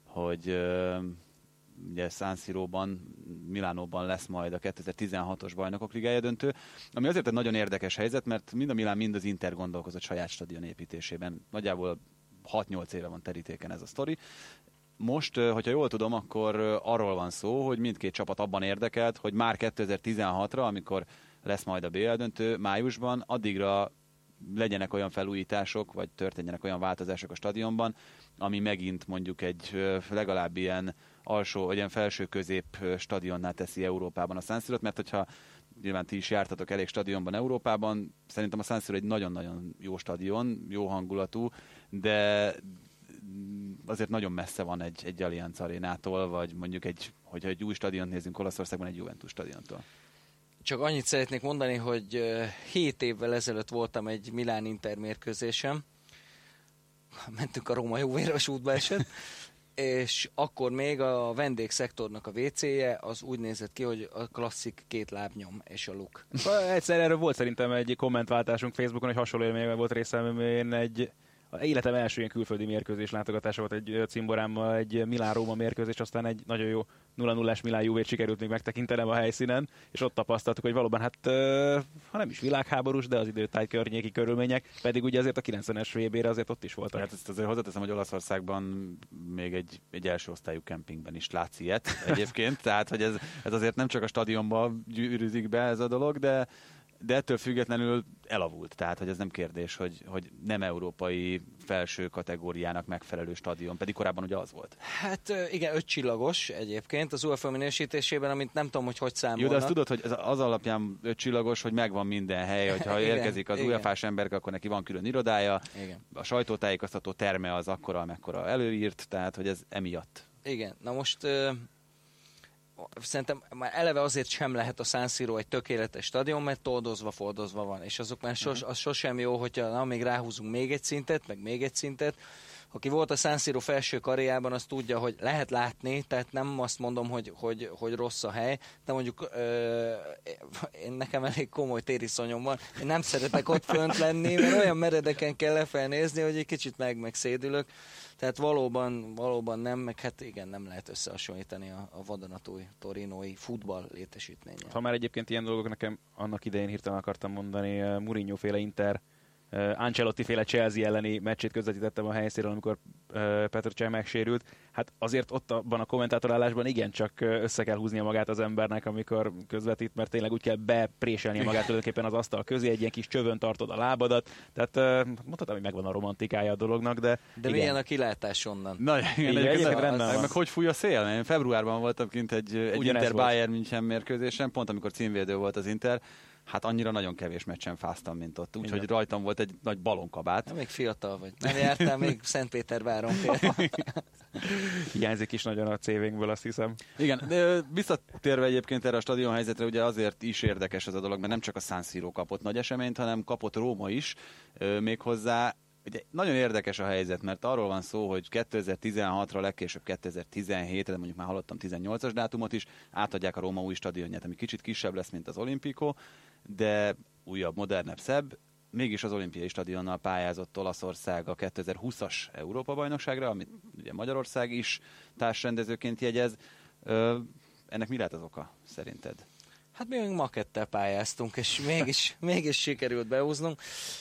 Speaker 3: hogy ugye San Siro-ban, Milánóban lesz majd a 2016-os bajnokok ligája döntő, ami azért egy nagyon érdekes helyzet, mert mind a Milán, mind az Inter gondolkozott saját stadion építésében. Nagyjából 6-8 éve van terítéken ez a sztori. Most, hogyha jól tudom, akkor arról van szó, hogy mindkét csapat abban érdekelt, hogy már 2016-ra, amikor lesz majd a BL döntő májusban, addigra legyenek olyan felújítások, vagy történjenek olyan változások a stadionban, ami megint mondjuk egy legalább ilyen alsó, vagy ilyen felső közép stadionnál teszi Európában a Siro-t, mert hogyha nyilván ti is jártatok elég stadionban Európában, szerintem a San Siro egy nagyon-nagyon jó stadion, jó hangulatú, de azért nagyon messze van egy, egy Allianz arénától, vagy mondjuk egy, hogyha egy új stadiont nézünk Olaszországban, egy Juventus stadiontól.
Speaker 5: Csak annyit szeretnék mondani, hogy 7 évvel ezelőtt voltam egy Milán Inter mérkőzésem. Mentünk a Róma jóvéros útba esett. <laughs> és akkor még a vendégszektornak a WC-je az úgy nézett ki, hogy a klasszik két lábnyom és a luk.
Speaker 4: Egyszer erről volt szerintem egy kommentváltásunk Facebookon, hogy hasonló élményben volt részem, én egy életem első ilyen külföldi mérkőzés látogatása volt egy cimborámmal, egy Milán-Róma mérkőzés, aztán egy nagyon jó 0 0 Milán Juvét sikerült még megtekintenem a helyszínen, és ott tapasztaltuk, hogy valóban hát, ha nem is világháborús, de az időtáj környéki körülmények, pedig ugye azért a 90-es vb azért ott is voltak.
Speaker 3: Hát ezt azért hozzáteszem, hogy Olaszországban még egy, egy első osztályú kempingben is látsz ilyet egyébként, <laughs> tehát hogy ez, ez azért nem csak a stadionban gyűrűzik be ez a dolog, de de ettől függetlenül elavult, tehát hogy ez nem kérdés, hogy, hogy nem európai felső kategóriának megfelelő stadion, pedig korábban ugye az volt.
Speaker 5: Hát igen, öt csillagos egyébként az UEFA minősítésében, amit nem tudom, hogy hogy számolnak.
Speaker 3: Jó, de azt tudod, hogy az alapján öt csillagos, hogy megvan minden hely, hogyha igen, érkezik az UEFA-s ember, akkor neki van külön irodája, igen. a sajtótájékoztató terme az akkora, amekkora előírt, tehát hogy ez emiatt.
Speaker 5: Igen, na most szerintem már eleve azért sem lehet a San Siro egy tökéletes stadion, mert toldozva, fordozva van, és azok már sos, mhm. az sosem jó, hogyha na, még ráhúzunk még egy szintet, meg még egy szintet, aki volt a San Siro felső karriában, az tudja, hogy lehet látni, tehát nem azt mondom, hogy, hogy, hogy rossz a hely, de mondjuk ö, én nekem elég komoly tériszonyom van, én nem szeretek ott fönt lenni, mert olyan meredeken kell lefelnézni, hogy egy kicsit meg megszédülök. Tehát valóban, valóban nem, meg hát igen, nem lehet összehasonlítani a, a vadonatúj torinói futball létesítménye.
Speaker 4: Ha már egyébként ilyen dolgok nekem annak idején hirtelen akartam mondani, Mourinho féle Inter Ancelotti féle Chelsea elleni meccsét közvetítettem a helyszínen, amikor Petr Cseh megsérült. Hát azért ott abban a kommentátorállásban igencsak össze kell húznia magát az embernek, amikor közvetít, mert tényleg úgy kell bepréselni magát tulajdonképpen az asztal közé, egy ilyen kis csövön tartod a lábadat. Tehát mondhatom, hogy megvan a romantikája a dolognak, de
Speaker 5: De igen. milyen a kilátás onnan?
Speaker 3: Na, igen, igen, igen, rendben meg, meg hogy fúj a szél? Én februárban voltam kint egy, egy Inter Bayern München mérkőzésen, pont amikor címvédő volt az Inter, hát annyira nagyon kevés meccsen fáztam, mint ott. Úgyhogy rajtam volt egy nagy balonkabát.
Speaker 5: Na, még fiatal vagy. Nem jártál még Szentpéterváron <laughs>
Speaker 4: Hiányzik is nagyon a cv azt hiszem.
Speaker 3: Igen, de visszatérve egyébként erre a stadion helyzetre, ugye azért is érdekes ez a dolog, mert nem csak a San Siro kapott nagy eseményt, hanem kapott Róma is, méghozzá Ugye nagyon érdekes a helyzet, mert arról van szó, hogy 2016-ra, legkésőbb 2017-re, de mondjuk már hallottam 18-as dátumot is, átadják a Róma új stadionját, ami kicsit kisebb lesz, mint az Olimpico, de újabb, modernebb, szebb. Mégis az olimpiai stadionnal pályázott Olaszország a 2020-as Európa-bajnokságra, amit ugye Magyarország is társrendezőként jegyez. Ennek mi lehet az oka szerinted?
Speaker 5: Hát mi makettel pályáztunk, és mégis, <laughs> mégis sikerült behúznunk.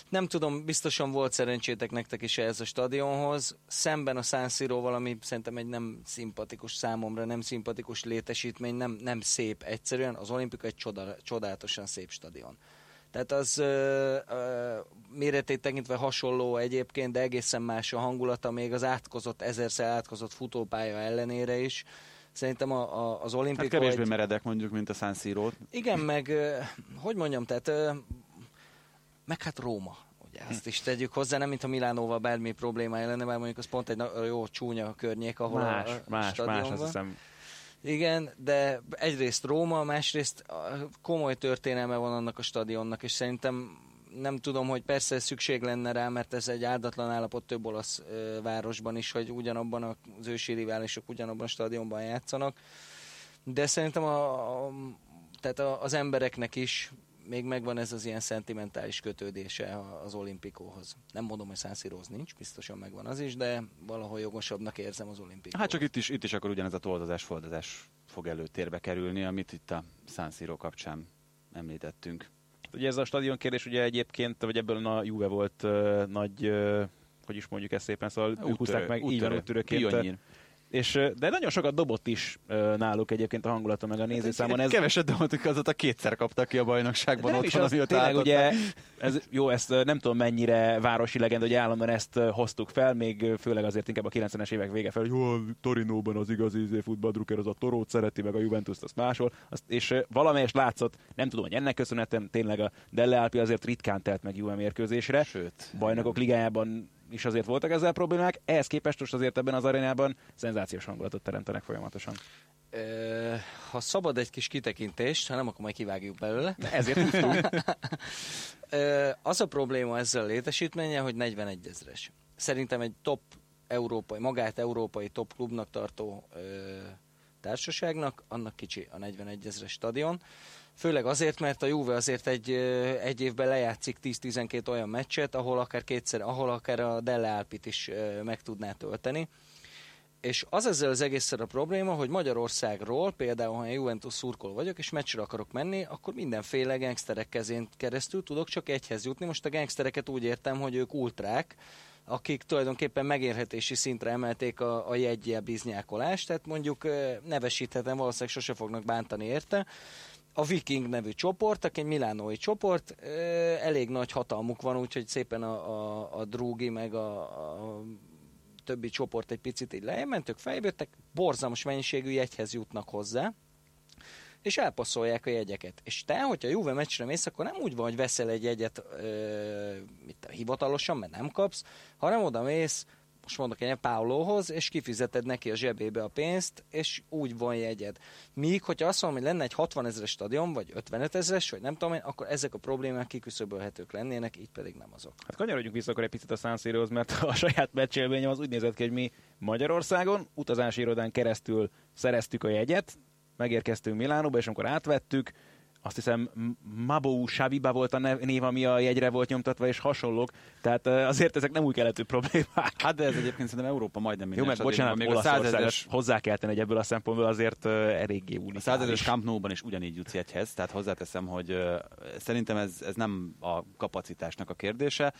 Speaker 5: Nem tudom, biztosan volt szerencsétek nektek is ez a stadionhoz. Szemben a San Siro valami szerintem egy nem szimpatikus számomra, nem szimpatikus létesítmény, nem, nem szép egyszerűen. Az olimpika egy csoda, csodálatosan szép stadion. Tehát az ö, ö, méretét tekintve hasonló egyébként, de egészen más a hangulata, még az átkozott, ezerszer átkozott futópálya ellenére is. Szerintem a, a, az olimpika... Hát
Speaker 3: kevésbé egy... meredek mondjuk, mint a San Siro.
Speaker 5: Igen, meg hogy mondjam, tehát meg hát Róma. Ugye ezt is tegyük hozzá, nem mint a Milánóval bármi problémája lenne, mert mondjuk az pont egy jó csúnya környék, ahol
Speaker 4: más,
Speaker 5: a,
Speaker 4: más, más, azt hiszem.
Speaker 5: Igen, de egyrészt Róma, másrészt komoly történelme van annak a stadionnak, és szerintem nem tudom, hogy persze szükség lenne rá, mert ez egy áldatlan állapot több olasz ö, városban is, hogy ugyanabban az ősi riválisok ugyanabban a stadionban játszanak. De szerintem a, a, tehát a, az embereknek is még megvan ez az ilyen szentimentális kötődése az olimpikóhoz. Nem mondom, hogy Szánszíróz nincs, biztosan megvan az is, de valahol jogosabbnak érzem az olimpikóhoz.
Speaker 3: Hát csak itt is, itt is akkor ugyanez a toldozás, foldozás fog előtérbe kerülni, amit itt a Szánszíró kapcsán említettünk.
Speaker 4: Ugye ez a stadion kérdés ugye egyébként, vagy ebből a Juve volt uh, nagy, uh, hogy is mondjuk ezt szépen, szóval úttörő, ők húzták meg, így van, úttörőként és, de nagyon sokat dobott is náluk egyébként a hangulata meg a nézőszámon.
Speaker 3: Ez... Keveset dobottuk, azóta kétszer kaptak ki a bajnokságban
Speaker 4: nem otthon, amióta tényleg, ugye, ez, jó, ezt nem tudom mennyire városi legenda, hogy állandóan ezt hoztuk fel, még főleg azért inkább a 90-es évek vége fel, hogy jó, a Torinóban az igazi izé, futballdrukker az a Torót szereti, meg a Juventus azt máshol, azt, és valamelyest látszott, nem tudom, hogy ennek köszönhetően tényleg a Delle Alpi azért ritkán telt meg Juve mérkőzésre.
Speaker 3: Sőt.
Speaker 4: Bajnokok ligájában is azért voltak ezzel problémák, ehhez képest most azért ebben az arénában szenzációs hangulatot teremtenek folyamatosan.
Speaker 5: Ö, ha szabad egy kis kitekintést, ha nem, akkor majd kivágjuk belőle.
Speaker 4: Ezért hívtunk. <laughs>
Speaker 5: Ö, az a probléma ezzel a létesítménye, hogy 41 ezres. Szerintem egy top európai, magát európai top klubnak tartó ö, társaságnak, annak kicsi a 41 ezres stadion. Főleg azért, mert a Juve azért egy, egy évben lejátszik 10-12 olyan meccset, ahol akár kétszer, ahol akár a Delle Alpit is meg tudná tölteni. És az ezzel az egészen a probléma, hogy Magyarországról, például ha Juventus szurkol vagyok, és meccsre akarok menni, akkor mindenféle gangsterek kezén keresztül tudok csak egyhez jutni. Most a gangstereket úgy értem, hogy ők ultrák, akik tulajdonképpen megérhetési szintre emelték a, a jegyje biznyákolást, tehát mondjuk nevesíthetem, valószínűleg sose fognak bántani érte. A Viking nevű csoport, aki egy milánói csoport, elég nagy hatalmuk van, úgyhogy szépen a, a, a Drúgi meg a, a többi csoport egy picit így lejjebb fejbőttek, borzalmas mennyiségű jegyhez jutnak hozzá, és elpasszolják a jegyeket. És te, hogyha Juve meccsre mész, akkor nem úgy van, hogy veszel egy jegyet ö, mit, hivatalosan, mert nem kapsz, hanem oda mész, most mondok egy Paulóhoz, és kifizeted neki a zsebébe a pénzt, és úgy van jegyed. Míg, hogyha azt mondom, hogy lenne egy 60 ezeres stadion, vagy 55 ezeres, vagy nem tudom én, akkor ezek a problémák kiküszöbölhetők lennének, így pedig nem azok.
Speaker 4: Hát kanyarodjunk vissza akkor egy picit a San Siro-hoz, mert a saját meccsélményem az úgy nézett ki, hogy mi Magyarországon utazási irodán keresztül szereztük a jegyet, megérkeztünk Milánóba, és amikor átvettük, azt hiszem Mabou Saviba volt a név, ami a jegyre volt nyomtatva, és hasonlók. Tehát azért ezek nem új keletű problémák.
Speaker 3: Hát de ez egyébként szerintem Európa majdnem minden
Speaker 4: Jó, meg bocsánat, még a százezres... hozzá kell tenni, ebből a szempontból azért eléggé unikális.
Speaker 3: A százezres Camp Nou-ban is ugyanígy jutsz jegyhez, tehát hozzáteszem, hogy szerintem ez, ez nem a kapacitásnak a kérdése,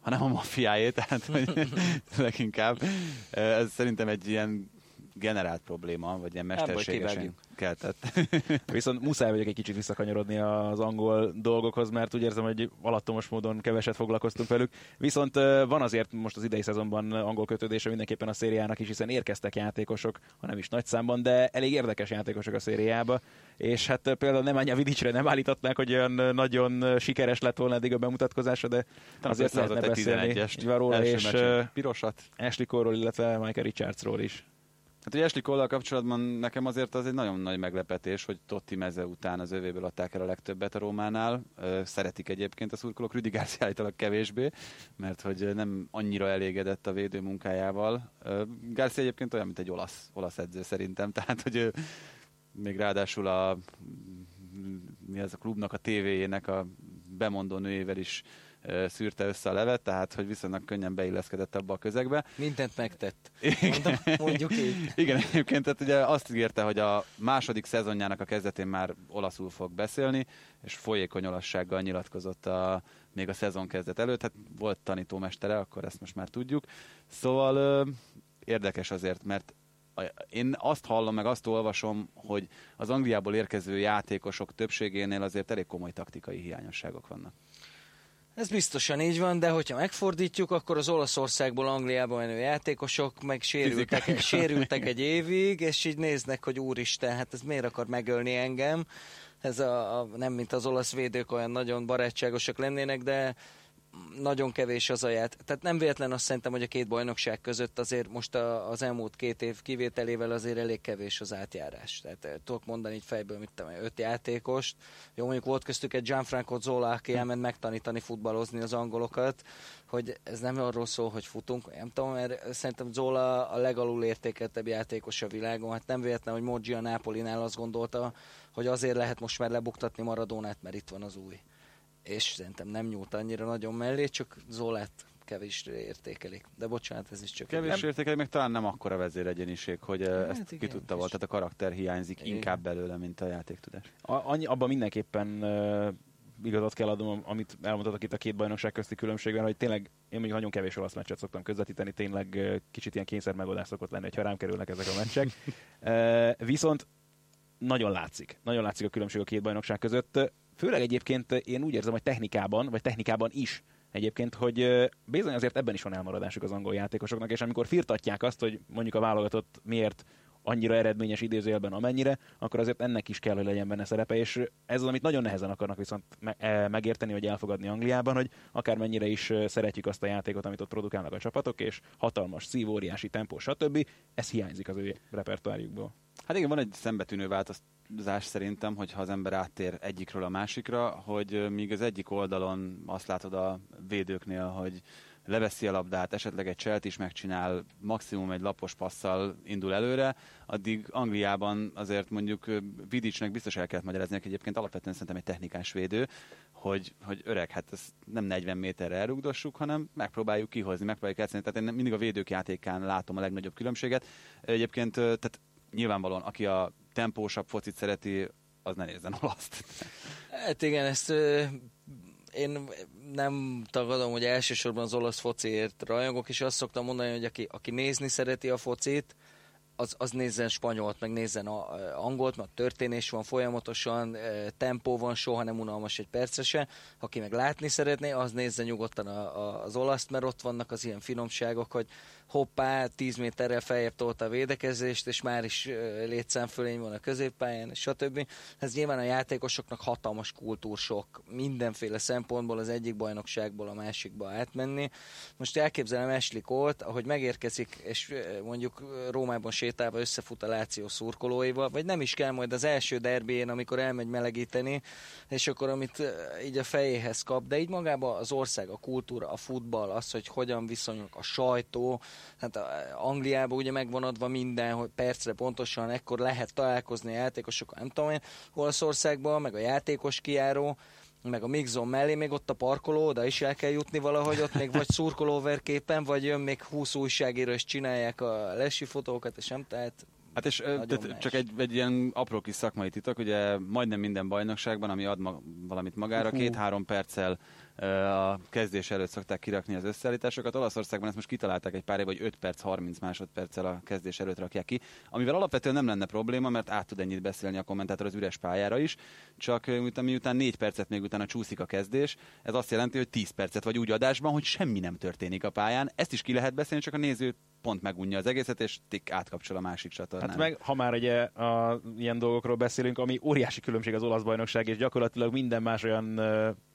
Speaker 3: hanem a mafiáé, <laughs> tehát hogy leginkább. Ez szerintem egy ilyen generált probléma, vagy ilyen mesterségesen keltett. <laughs>
Speaker 4: Viszont muszáj vagyok egy kicsit visszakanyarodni az angol dolgokhoz, mert úgy érzem, hogy alattomos módon keveset foglalkoztunk velük. Viszont van azért most az idei szezonban angol kötődése mindenképpen a szériának is, hiszen érkeztek játékosok, ha nem is nagy számban, de elég érdekes játékosok a szériába. És hát például Nemanja Vidicsre nem állították, hogy olyan nagyon sikeres lett volna eddig a bemutatkozása, de azért lehetne beszélni róla, és
Speaker 3: pirosat.
Speaker 4: Ashley Cole-ról, illetve Michael Richardsról is.
Speaker 3: Hát, hogy Ashley cole kapcsolatban nekem azért az egy nagyon nagy meglepetés, hogy Totti meze után az övéből adták el a legtöbbet a Rómánál. Szeretik egyébként a szurkolók, Rüdi Garcia állítólag kevésbé, mert hogy nem annyira elégedett a védő munkájával. Garcia egyébként olyan, mint egy olasz, olasz edző szerintem, <laughs> tehát hogy még ráadásul a mi az a klubnak a tévéjének a bemondó nőjével is szűrte össze a levet, tehát hogy viszonylag könnyen beilleszkedett abba a közegbe.
Speaker 5: Mindent megtett. Mondom, mondjuk így.
Speaker 3: Igen, egyébként tehát ugye azt ígérte, hogy a második szezonjának a kezdetén már olaszul fog beszélni, és folyékony olassággal nyilatkozott a, még a szezon kezdet előtt, hát volt tanítómestere, akkor ezt most már tudjuk. Szóval ö, érdekes azért, mert én azt hallom, meg azt olvasom, hogy az Angliából érkező játékosok többségénél azért elég komoly taktikai hiányosságok vannak.
Speaker 5: Ez biztosan így van, de hogyha megfordítjuk, akkor az Olaszországból Angliába menő játékosok meg sérültek, sérültek egy évig, és így néznek, hogy úristen, hát ez miért akar megölni engem? Ez a, a nem mint az olasz védők olyan nagyon barátságosak lennének, de nagyon kevés az aját. Tehát nem véletlen azt szerintem, hogy a két bajnokság között azért most a, az elmúlt két év kivételével azért elég kevés az átjárás. Tehát eh, tudok mondani így fejből, mit tudom, öt játékost. Jó, mondjuk volt köztük egy Gianfranco Zola, aki hm. elment megtanítani futballozni az angolokat, hogy ez nem arról szól, hogy futunk, nem tudom, mert szerintem Zola a legalul értékeltebb játékos a világon. Hát nem véletlen, hogy Moggi a Nápolinál azt gondolta, hogy azért lehet most már lebuktatni Maradónát, mert itt van az új és szerintem nem nyúlt annyira nagyon mellé, csak Zolát kevés értékelik. De bocsánat, ez is csak...
Speaker 3: Kevés nem... értékelik, meg talán nem akkora vezéregyeniség, hogy eh, hát ezt igen, ki tudta volt, tehát a karakter hiányzik igen. inkább belőle, mint a játéktudás.
Speaker 4: A, annyi, abban mindenképpen uh, igazat kell adnom, amit elmondhatok itt a két bajnokság közti különbségben, hogy tényleg én mondjuk nagyon kevés olasz meccset szoktam közvetíteni, tényleg uh, kicsit ilyen kényszer megoldás szokott lenni, ha rám kerülnek ezek a meccsek. uh, <laughs> viszont nagyon látszik, nagyon látszik a különbség a két bajnokság között Főleg egyébként én úgy érzem, hogy technikában, vagy technikában is egyébként, hogy bizony azért ebben is van elmaradásuk az angol játékosoknak, és amikor firtatják azt, hogy mondjuk a válogatott miért annyira eredményes idézőjelben, amennyire, akkor azért ennek is kell, hogy legyen benne szerepe, és ez az, amit nagyon nehezen akarnak viszont e, megérteni, hogy elfogadni Angliában, hogy akármennyire is szeretjük azt a játékot, amit ott produkálnak a csapatok, és hatalmas szív, óriási tempó, stb. Ez hiányzik az ő repertoárjukból.
Speaker 3: Hát igen, van egy szembetűnő változás szerintem, hogyha az ember áttér egyikről a másikra, hogy míg az egyik oldalon azt látod a védőknél, hogy leveszi a labdát, esetleg egy cselt is megcsinál, maximum egy lapos passzal indul előre, addig Angliában azért mondjuk Vidicsnek biztos el kellett magyarázni, egyébként alapvetően szerintem egy technikás védő, hogy, hogy öreg, hát ezt nem 40 méterre elrugdossuk, hanem megpróbáljuk kihozni, megpróbáljuk játszani. Tehát én mindig a védők játékán látom a legnagyobb különbséget. Egyébként tehát nyilvánvalóan, aki a tempósabb focit szereti, az ne nézzen <laughs> olaszt.
Speaker 5: Hát igen, ezt én nem tagadom, hogy elsősorban az olasz fociért rajongok, és azt szoktam mondani, hogy aki, aki nézni szereti a focit, az, az nézzen spanyolt, meg nézzen a, angolt, mert történés van folyamatosan, tempó van, soha nem unalmas egy perce se. Aki meg látni szeretné, az nézze nyugodtan a, a, az olaszt, mert ott vannak az ilyen finomságok, hogy hoppá, 10 méterrel feljebb tolta a védekezést, és már is létszámfölény van a középpályán, stb. Ez nyilván a játékosoknak hatalmas kultúrsok, mindenféle szempontból az egyik bajnokságból a másikba átmenni. Most elképzelem Ashley Colt, ahogy megérkezik, és mondjuk Rómában sétálva összefut a Láció szurkolóival, vagy nem is kell majd az első derbén, amikor elmegy melegíteni, és akkor amit így a fejéhez kap, de így magában az ország, a kultúra, a futball, az, hogy hogyan viszonyulnak a sajtó, hát Angliában ugye megvan adva minden, hogy percre pontosan ekkor lehet találkozni a játékosokkal, nem tudom én, Olaszországban, meg a játékos kiáró, meg a mixon mellé, még ott a parkoló, oda is el kell jutni valahogy, ott még vagy szurkolóverképen, vagy jön még 20 újságíró, és csinálják a lesi fotókat, és nem, tehát
Speaker 3: Hát és tehát csak egy, egy ilyen apró kis szakmai titok, ugye majdnem minden bajnokságban, ami ad ma, valamit magára, két-három perccel a kezdés előtt szokták kirakni az összeállításokat. Olaszországban ezt most kitalálták egy pár év, vagy 5 perc, 30 másodperccel a kezdés előtt rakják ki, amivel alapvetően nem lenne probléma, mert át tud ennyit beszélni a kommentátor az üres pályára is, csak miután 4 percet még utána csúszik a kezdés, ez azt jelenti, hogy 10 percet vagy úgy adásban, hogy semmi nem történik a pályán. Ezt is ki lehet beszélni, csak a néző pont megunja az egészet, és tik átkapcsol a másik csatornán.
Speaker 4: Hát meg, ha már ugye a, ilyen dolgokról beszélünk, ami óriási különbség az olasz bajnokság, és gyakorlatilag minden más olyan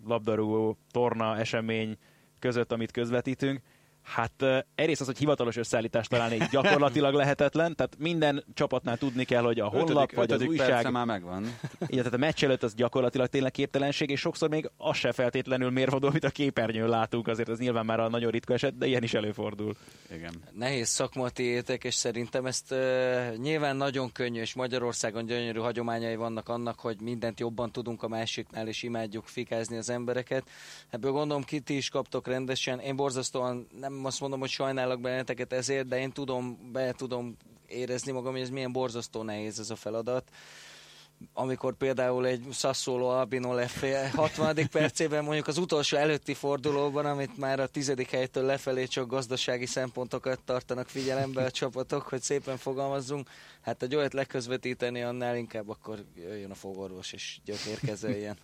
Speaker 4: labdarúgó, torna, esemény között, amit közvetítünk, Hát egyrészt az, hogy hivatalos összeállítást találni gyakorlatilag lehetetlen, tehát minden csapatnál tudni kell, hogy a honlap ötödik, vagy az újság...
Speaker 3: már megvan.
Speaker 4: Igen, tehát a meccs előtt az gyakorlatilag tényleg képtelenség, és sokszor még az se feltétlenül mérvadó, amit a képernyőn látunk, azért ez nyilván már a nagyon ritka eset, de ilyen is előfordul.
Speaker 3: Igen.
Speaker 5: Nehéz szakma tiétek, és szerintem ezt uh, nyilván nagyon könnyű, és Magyarországon gyönyörű hagyományai vannak annak, hogy mindent jobban tudunk a másiknál, és imádjuk fikázni az embereket. Ebből gondolom, ki ti is kaptok rendesen. Én borzasztóan nem nem azt mondom, hogy sajnálok benneteket ezért, de én tudom, be tudom érezni magam, hogy ez milyen borzasztó nehéz ez a feladat amikor például egy Sassuolo Albino lefél <laughs> 60. percében mondjuk az utolsó előtti fordulóban, amit már a tizedik helytől lefelé csak gazdasági szempontokat tartanak figyelembe a csapatok, hogy szépen fogalmazzunk, hát egy olyat leközvetíteni, annál inkább akkor jöjjön a fogorvos és gyökérkezeljen.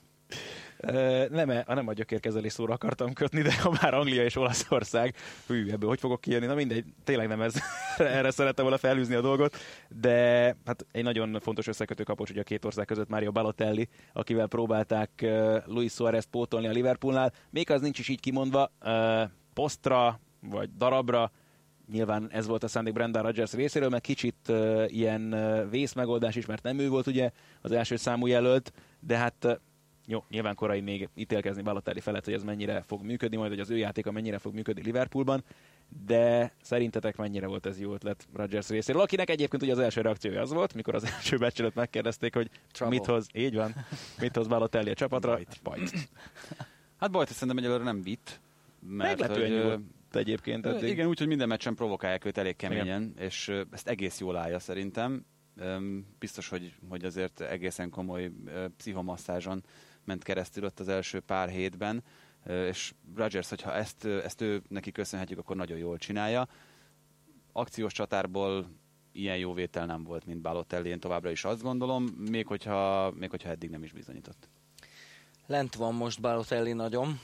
Speaker 4: Nem, e, nem a gyökérkezelés szóra akartam kötni, de ha már Anglia és Olaszország, hű, ebből hogy fogok kijönni, na mindegy, tényleg nem ez, <laughs> erre szerettem volna felhűzni a dolgot, de hát egy nagyon fontos összekötő kapocs ugye a két ország között Mario Balotelli, akivel próbálták Luis Suarez pótolni a Liverpoolnál, még az nincs is így kimondva, posztra vagy darabra, nyilván ez volt a szándék Brendan Rodgers részéről, mert kicsit uh, ilyen uh, vészmegoldás is, mert nem ő volt ugye az első számú jelölt, de hát jó, nyilván korai még ítélkezni Balotelli felett, hogy ez mennyire fog működni, majd hogy az ő játéka mennyire fog működni Liverpoolban, de szerintetek mennyire volt ez jó ötlet Rodgers részéről, akinek egyébként ugye az első reakciója az volt, mikor az <laughs> első meccs előtt megkérdezték, hogy Trouble. mit hoz, így van, mit hoz Balotelli a csapatra, bajt. bajt. <laughs>
Speaker 3: Hát bajt szerintem egyelőre nem vitt,
Speaker 4: mert Meglepően hogy, nyugodt egyébként.
Speaker 3: Eddig. Igen, úgyhogy minden meccsen provokálják őt elég keményen, Igen. és ezt egész jól állja szerintem. Biztos, hogy, hogy azért egészen komoly pszichomasszázson ment keresztül ott az első pár hétben, és Rodgers, hogyha ezt, ezt ő neki köszönhetjük, akkor nagyon jól csinálja. Akciós csatárból ilyen jó vétel nem volt, mint Balotelli, én továbbra is azt gondolom, még hogyha, még hogyha eddig nem is bizonyított.
Speaker 5: Lent van most Balotelli nagyon,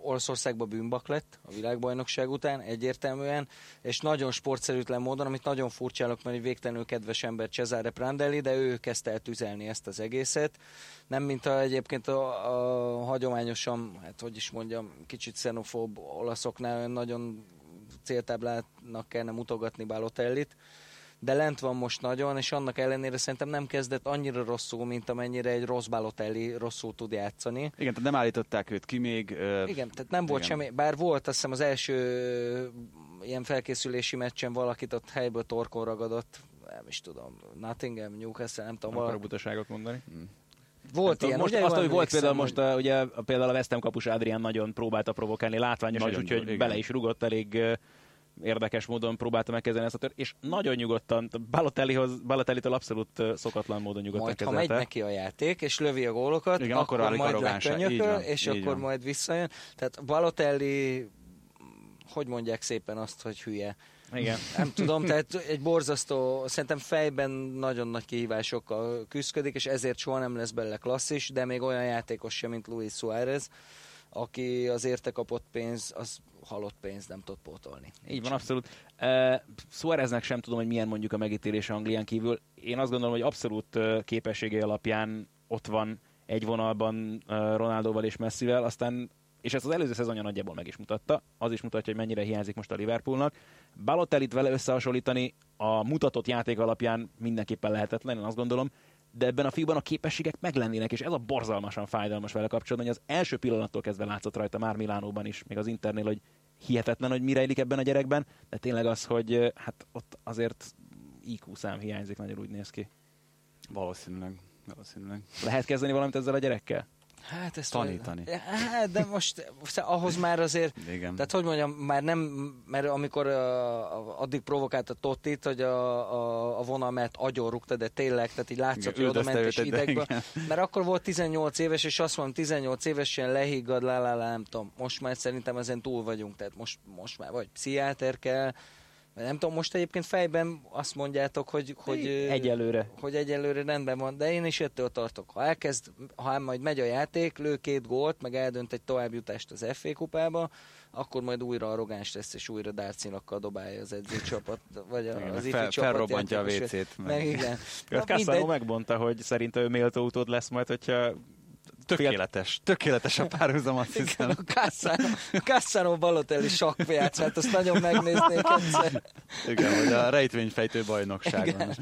Speaker 5: Olaszországban bűnbak lett a világbajnokság után, egyértelműen, és nagyon sportszerűtlen módon, amit nagyon furcsálok, mert egy végtelenül kedves ember Cesare Prandelli, de ő kezdte el tüzelni ezt az egészet. Nem, mint a, egyébként a, a hagyományosan, hát hogy is mondjam, kicsit xenofób olaszoknál nagyon céltáblának kellene mutogatni Balotellit, de lent van most nagyon, és annak ellenére szerintem nem kezdett annyira rosszul, mint amennyire egy rossz Balotelli rosszul tud játszani.
Speaker 3: Igen, tehát nem állították őt ki még. Uh,
Speaker 5: Igen, tehát nem volt
Speaker 3: igen.
Speaker 5: semmi, bár volt azt hiszem az első ilyen felkészülési meccsen valakit ott helyből torkon ragadott, nem is tudom, Nottingham, Newcastle, nem tudom,
Speaker 4: Nem akarok
Speaker 5: valaki.
Speaker 4: butaságot mondani.
Speaker 5: Volt
Speaker 4: Nem
Speaker 5: ilyen,
Speaker 4: most
Speaker 5: ugye?
Speaker 4: azt, hogy volt például
Speaker 5: hogy-
Speaker 4: most a, ugye, a, például a West Ham kapus Adrián nagyon próbálta provokálni látványosan, úgyhogy bele is rugott elég ö, érdekes módon próbálta megkezdeni ezt a tört, és nagyon nyugodtan, Balotellihoz, Balotelli-től abszolút szokatlan módon nyugodtan
Speaker 5: majd ha
Speaker 4: kezelte.
Speaker 5: megy neki a játék, és lövi a gólokat,
Speaker 3: Igen, akkor
Speaker 5: akkor, majd lekönyököl, és
Speaker 3: így
Speaker 5: akkor
Speaker 3: van.
Speaker 5: majd visszajön. Tehát Balotelli, hogy mondják szépen azt, hogy hülye.
Speaker 4: Igen.
Speaker 5: Nem tudom, tehát egy borzasztó, szerintem fejben nagyon nagy kihívásokkal küzdik, és ezért soha nem lesz belőle klasszis, de még olyan játékos sem, mint Luis Suárez, aki az érte kapott pénz, az halott pénz nem tud pótolni.
Speaker 4: Így van, abszolút. Uh, Suáreznek sem tudom, hogy milyen mondjuk a megítélése Anglián kívül. Én azt gondolom, hogy abszolút uh, képessége alapján ott van egy vonalban Ronaldóval és Messivel, aztán és ezt az előző szezonja nagyjából meg is mutatta, az is mutatja, hogy mennyire hiányzik most a Liverpoolnak. Balotellit vele összehasonlítani a mutatott játék alapján mindenképpen lehetetlen, én azt gondolom, de ebben a fiúban a képességek meglennének, és ez a borzalmasan fájdalmas vele kapcsolatban, hogy az első pillanattól kezdve látszott rajta már Milánóban is, még az Internél, hogy hihetetlen, hogy mi rejlik ebben a gyerekben, de tényleg az, hogy hát ott azért IQ szám hiányzik, nagyon úgy néz ki.
Speaker 3: Valószínűleg. Valószínűleg.
Speaker 4: Lehet kezdeni valamit ezzel a gyerekkel?
Speaker 5: Hát ezt
Speaker 3: Tanítani.
Speaker 5: Hát, de most ahhoz már azért,
Speaker 3: Igen.
Speaker 5: tehát hogy mondjam, már nem, mert amikor uh, addig provokálta Tottit, hogy a, a, a vonal mellett agyon rúgta, de tényleg, tehát így látszott,
Speaker 3: Igen,
Speaker 5: hogy oda ment és idegbe.
Speaker 3: igen.
Speaker 5: Mert akkor volt 18 éves, és azt mondom, 18 évesen lehiggad, lá, lá, lá, nem tudom. Most már szerintem ezen túl vagyunk, tehát most, most már vagy pszichiáter kell, nem tudom, most egyébként fejben azt mondjátok, hogy, hogy,
Speaker 4: Egyelőre.
Speaker 5: hogy egyelőre rendben van, de én is ettől tartok. Ha elkezd, ha majd megy a játék, lő két gólt, meg eldönt egy továbbjutást az FA kupába, akkor majd újra arrogáns lesz, és újra dárcinakkal dobálja az edzőcsapat, vagy a-
Speaker 3: Igen,
Speaker 5: az ifi
Speaker 3: fel-
Speaker 5: csapat
Speaker 3: felrobbantja a. WC-t, meg-
Speaker 5: Meg igen.
Speaker 4: Cassano megmondta, hogy szerinte ő méltó utód lesz majd, hogyha
Speaker 3: Tökéletes. Tökéletes a párhuzam, azt
Speaker 5: Igen,
Speaker 3: hiszem.
Speaker 5: a Cassano, Cassano Balotelli sakkjátszát, azt nagyon megnéznék egyszer.
Speaker 3: Igen, hogy a rejtvényfejtő bajnokságon.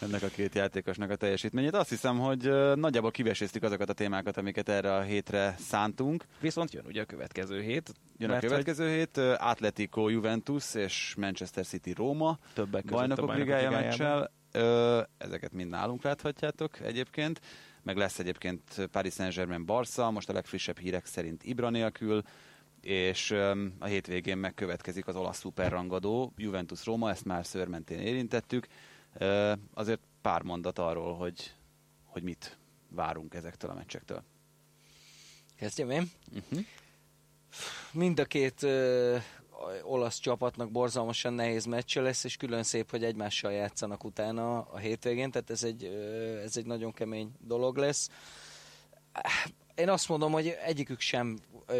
Speaker 3: ennek a két játékosnak a teljesítményét. Azt hiszem, hogy nagyjából kiveséztük azokat a témákat, amiket erre a hétre szántunk.
Speaker 4: Viszont jön ugye a következő hét.
Speaker 3: Jön a következő hét, ö, Atletico Juventus és Manchester City Róma
Speaker 4: Többek között a
Speaker 3: bajnokok
Speaker 4: Bajnokok
Speaker 3: ligája meccsel. Ezeket mind nálunk láthatjátok egyébként. Meg lesz egyébként Paris Saint-Germain Barca, most a legfrissebb hírek szerint Ibra nélkül, és a hétvégén megkövetkezik az olasz szuperrangadó, Juventus Róma, ezt már szörmentén érintettük. Azért pár mondat arról, hogy, hogy mit várunk ezektől a meccsektől.
Speaker 5: Kezdjem én?
Speaker 3: Uh-huh.
Speaker 5: Mind a két olasz csapatnak borzalmasan nehéz meccse lesz, és külön szép, hogy egymással játszanak utána a hétvégén, tehát ez egy, ez egy nagyon kemény dolog lesz. Én azt mondom, hogy egyikük sem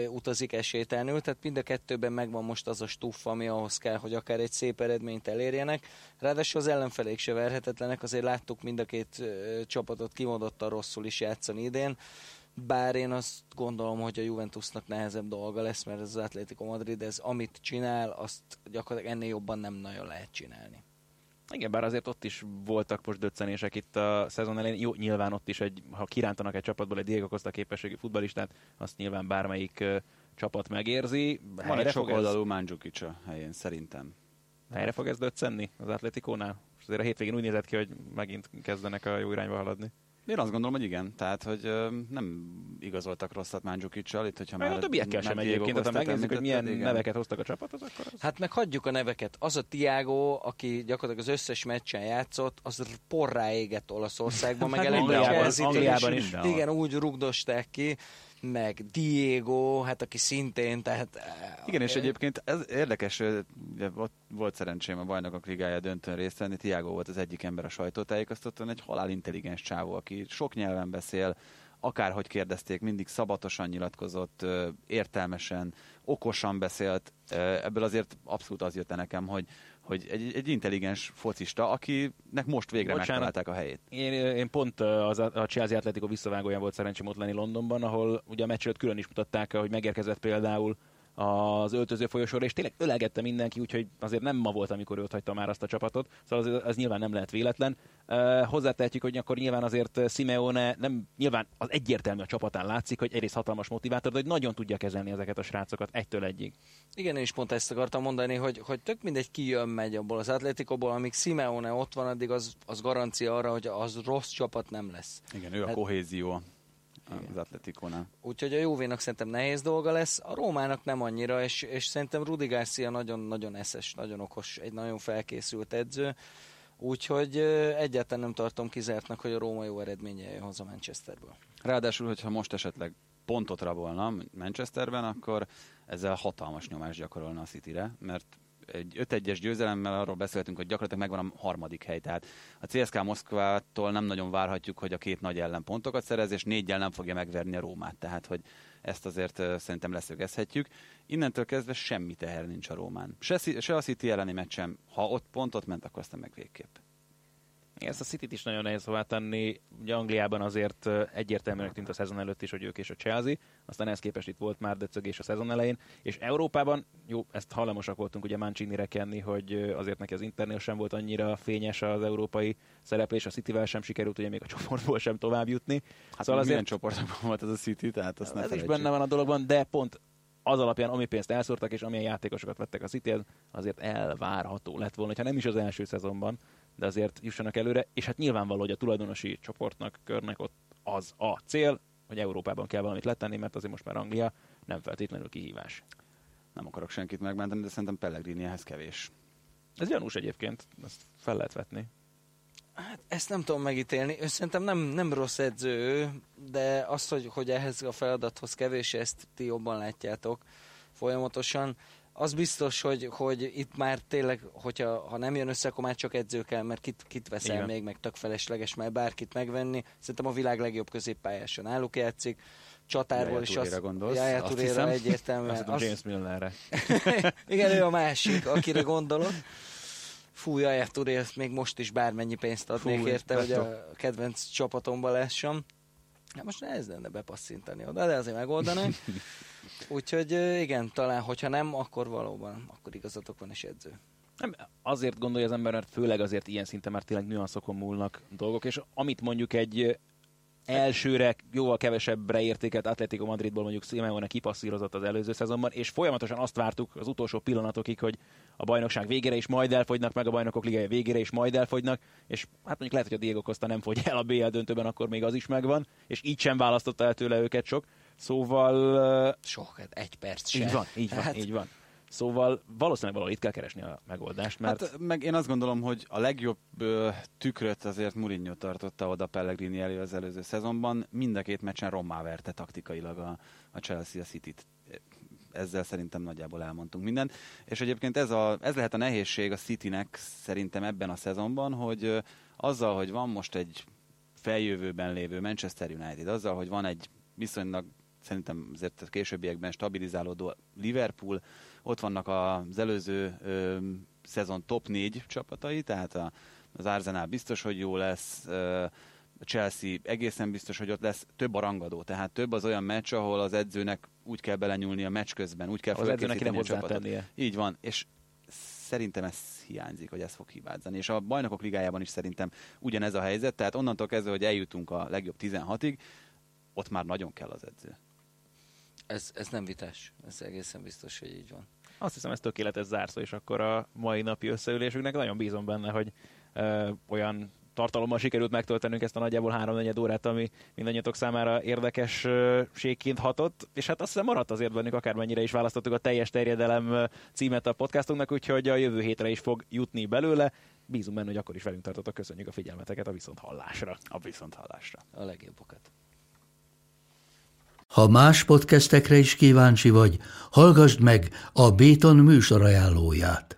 Speaker 5: utazik esélytelenül, tehát mind a kettőben megvan most az a stuff, ami ahhoz kell, hogy akár egy szép eredményt elérjenek. Ráadásul az ellenfelék se verhetetlenek, azért láttuk mind a két csapatot kimondottan rosszul is játszani idén. Bár én azt gondolom, hogy a Juventusnak nehezebb dolga lesz, mert ez az Atletico Madrid, ez amit csinál, azt gyakorlatilag ennél jobban nem nagyon lehet csinálni.
Speaker 4: Igen, bár azért ott is voltak most döccenések itt a szezon elején. Jó, nyilván ott is, egy, ha kirántanak egy csapatból egy Diego Costa képességű futbalistát, azt nyilván bármelyik uh, csapat megérzi.
Speaker 3: Van
Speaker 4: Helyre
Speaker 3: egy
Speaker 4: fog
Speaker 3: sok
Speaker 4: ez-
Speaker 3: oldalú Mandzukic a helyén, szerintem.
Speaker 4: Helyre fog ez döccenni az Atletikónál? És azért a hétvégén úgy nézett ki, hogy megint kezdenek a jó irányba haladni.
Speaker 3: Én azt gondolom, hogy igen. Tehát, hogy ö, nem igazoltak rosszat Mandzukic-sal, itt, hogyha
Speaker 4: Meg
Speaker 3: már...
Speaker 4: a többiekkel sem egyébként, tehát megnézzük, hogy milyen
Speaker 3: igen.
Speaker 4: neveket hoztak a csapathoz, akkor az...
Speaker 5: Hát meg hagyjuk a neveket. Az a Tiago, aki gyakorlatilag az összes meccsen játszott, az porrá égett Olaszországban, meg
Speaker 3: Hát
Speaker 5: elég
Speaker 4: Angliában-. Angliában is.
Speaker 5: Igen, úgy rugdosták ki, meg Diego, hát aki szintén, tehát... eh,
Speaker 3: Igen, és egyébként ez érdekes, ott volt szerencsém a bajnokok ligája döntőn részt venni, Tiago volt az egyik ember a sajtótájékoztatón, egy halál intelligens csávó, aki sok nyelven beszél, akárhogy kérdezték, mindig szabatosan nyilatkozott, értelmesen, okosan beszélt. Ebből azért abszolút az jött nekem, hogy, hogy egy, egy intelligens focista, akinek most végre Bocsánat, megtalálták a helyét.
Speaker 4: Én, én pont az a Chelsea Atletico visszavágóján volt szerencsém ott lenni Londonban, ahol ugye a meccs külön is mutatták, hogy megérkezett például az öltöző folyosóra, és tényleg ölegette mindenki, úgyhogy azért nem ma volt, amikor őt hagyta már azt a csapatot, szóval az, az nyilván nem lehet véletlen. Uh, hozzátehetjük, hogy akkor nyilván azért Simeone nem, nyilván az egyértelmű a csapatán látszik, hogy egész hatalmas motivátor, de hogy nagyon tudja kezelni ezeket a srácokat egytől egyig.
Speaker 5: Igen, én is pont ezt akartam mondani, hogy, hogy tök mindegy ki jön, megy abból az Atlétikóból, amíg Simeone ott van, addig az, az garancia arra, hogy az rossz csapat nem lesz.
Speaker 3: Igen, ő a hát, kohézió az Atletikónál.
Speaker 5: Úgyhogy a Jóvénak szerintem nehéz dolga lesz, a Rómának nem annyira, és, és szerintem Rudi Garcia nagyon-nagyon eszes, nagyon okos, egy nagyon felkészült edző, úgyhogy egyáltalán nem tartom kizártnak, hogy a Róma jó eredménye jön hozzá Manchesterből.
Speaker 3: Ráadásul, hogyha most esetleg pontot rabolna Manchesterben, akkor ezzel hatalmas nyomást gyakorolna a Cityre, mert egy 5-1-es győzelemmel arról beszéltünk, hogy gyakorlatilag megvan a harmadik hely. Tehát a CSK Moszkvától nem nagyon várhatjuk, hogy a két nagy ellen pontokat szerez, és négyel nem fogja megverni a Rómát. Tehát, hogy ezt azért szerintem leszögezhetjük. Innentől kezdve semmi teher nincs a Rómán. Se, se a City elleni meccsem, ha ott pontot ment, akkor aztán meg végképp.
Speaker 4: Ezt a City-t is nagyon nehéz hová tenni. Ugye Angliában azért egyértelműen tűnt a szezon előtt is, hogy ők és a Chelsea, aztán ehhez képest itt volt már döcögés a szezon elején, és Európában, jó, ezt hallamosak voltunk ugye Mancini-re kenni, hogy azért neki az internél sem volt annyira fényes az európai szereplés, a Cityvel sem sikerült ugye még a <laughs> csoportból sem tovább jutni.
Speaker 3: Hát szóval azért csoportban volt ez a City, tehát azt
Speaker 4: Ez is benne van a dologban, de pont az alapján, ami pénzt elszórtak, és amilyen játékosokat vettek a city azért elvárható lett volna, ha nem is az első szezonban, de azért jussanak előre, és hát nyilvánvaló, hogy a tulajdonosi csoportnak, körnek ott az a cél, hogy Európában kell valamit letenni, mert azért most már Anglia nem feltétlenül kihívás.
Speaker 3: Nem akarok senkit megmenteni, de szerintem Pellegrini ehhez kevés.
Speaker 4: Ez gyanús egyébként, ezt fel lehet vetni.
Speaker 5: Hát ezt nem tudom megítélni. Ő szerintem nem, nem rossz edző, de azt, hogy, hogy ehhez a feladathoz kevés, ezt ti jobban látjátok folyamatosan az biztos, hogy, hogy itt már tényleg, hogyha ha nem jön össze, akkor már csak edző kell, mert kit, kit veszel Igen. még, meg tök felesleges már bárkit megvenni. Szerintem a világ legjobb középpályása náluk játszik. Csatárból is
Speaker 3: azt... gondolsz?
Speaker 5: Jájá Turéra egyértelműen. <laughs>
Speaker 4: Azt James Milnerre. <laughs>
Speaker 5: Igen, ő a másik, akire <laughs> gondolok. Fú, Jájá Turé, még most is bármennyi pénzt adnék Fú, érte, hogy a kedvenc csapatomba lessem. Hát most ez lenne bepasszintani oda, de azért megoldanánk. <laughs> Úgyhogy igen, talán, hogyha nem, akkor valóban, akkor igazatok van és edző.
Speaker 4: Nem, azért gondolja az ember, mert főleg azért ilyen szinten már tényleg nüanszokon múlnak dolgok, és amit mondjuk egy elsőre jóval kevesebbre értékelt Atletico Madridból mondjuk Simeone kipasszírozott az előző szezonban, és folyamatosan azt vártuk az utolsó pillanatokig, hogy a bajnokság végére is majd elfogynak, meg a bajnokok ligája végére is majd elfogynak, és hát mondjuk lehet, hogy a Diego Costa nem fogy el a BL döntőben, akkor még az is megvan, és így sem választotta el tőle őket sok. Szóval...
Speaker 5: Sok, hát egy perc sem.
Speaker 4: Így van, így van, hát... így van. Szóval valószínűleg valahol itt kell keresni a megoldást, mert... Hát
Speaker 3: meg én azt gondolom, hogy a legjobb ö, tükröt azért Mourinho tartotta oda Pellegrini elő az előző szezonban. Mind a két meccsen rommá verte taktikailag a, a Chelsea a City-t. Ezzel szerintem nagyjából elmondtunk mindent. És egyébként ez, a, ez lehet a nehézség a Citynek szerintem ebben a szezonban, hogy azzal, hogy van most egy feljövőben lévő Manchester United, azzal, hogy van egy viszonylag szerintem azért a későbbiekben stabilizálódó Liverpool, ott vannak az előző ö, szezon top 4 csapatai, tehát a, az Arsenal biztos, hogy jó lesz, ö, a Chelsea egészen biztos, hogy ott lesz több a rangadó, tehát több az olyan meccs, ahol az edzőnek úgy kell belenyúlni a meccs közben, úgy kell
Speaker 4: az edzőnek nem a csapatot.
Speaker 3: Így van, és szerintem ez hiányzik, hogy ez fog hibázani. És a bajnokok ligájában is szerintem ugyanez a helyzet, tehát onnantól kezdve, hogy eljutunk a legjobb 16-ig, ott már nagyon kell az edző.
Speaker 5: Ez, ez nem vitás, ez egészen biztos, hogy így van.
Speaker 4: Azt hiszem, ez tökéletes zárszó, és akkor a mai napi összeülésünknek nagyon bízom benne, hogy ö, olyan tartalommal sikerült megtöltenünk ezt a nagyjából három órát, ami mindannyiatok számára érdekességként hatott, és hát azt hiszem maradt azért bennük, akármennyire is választottuk a teljes terjedelem címet a podcastunknak, úgyhogy a jövő hétre is fog jutni belőle. Bízunk benne, hogy akkor is velünk tartotok. Köszönjük a figyelmeteket a viszont hallásra.
Speaker 3: A viszont hallásra.
Speaker 5: A legjobbokat.
Speaker 1: Ha más podcastekre is kíváncsi vagy, hallgassd meg a Béton műsor ajánlóját.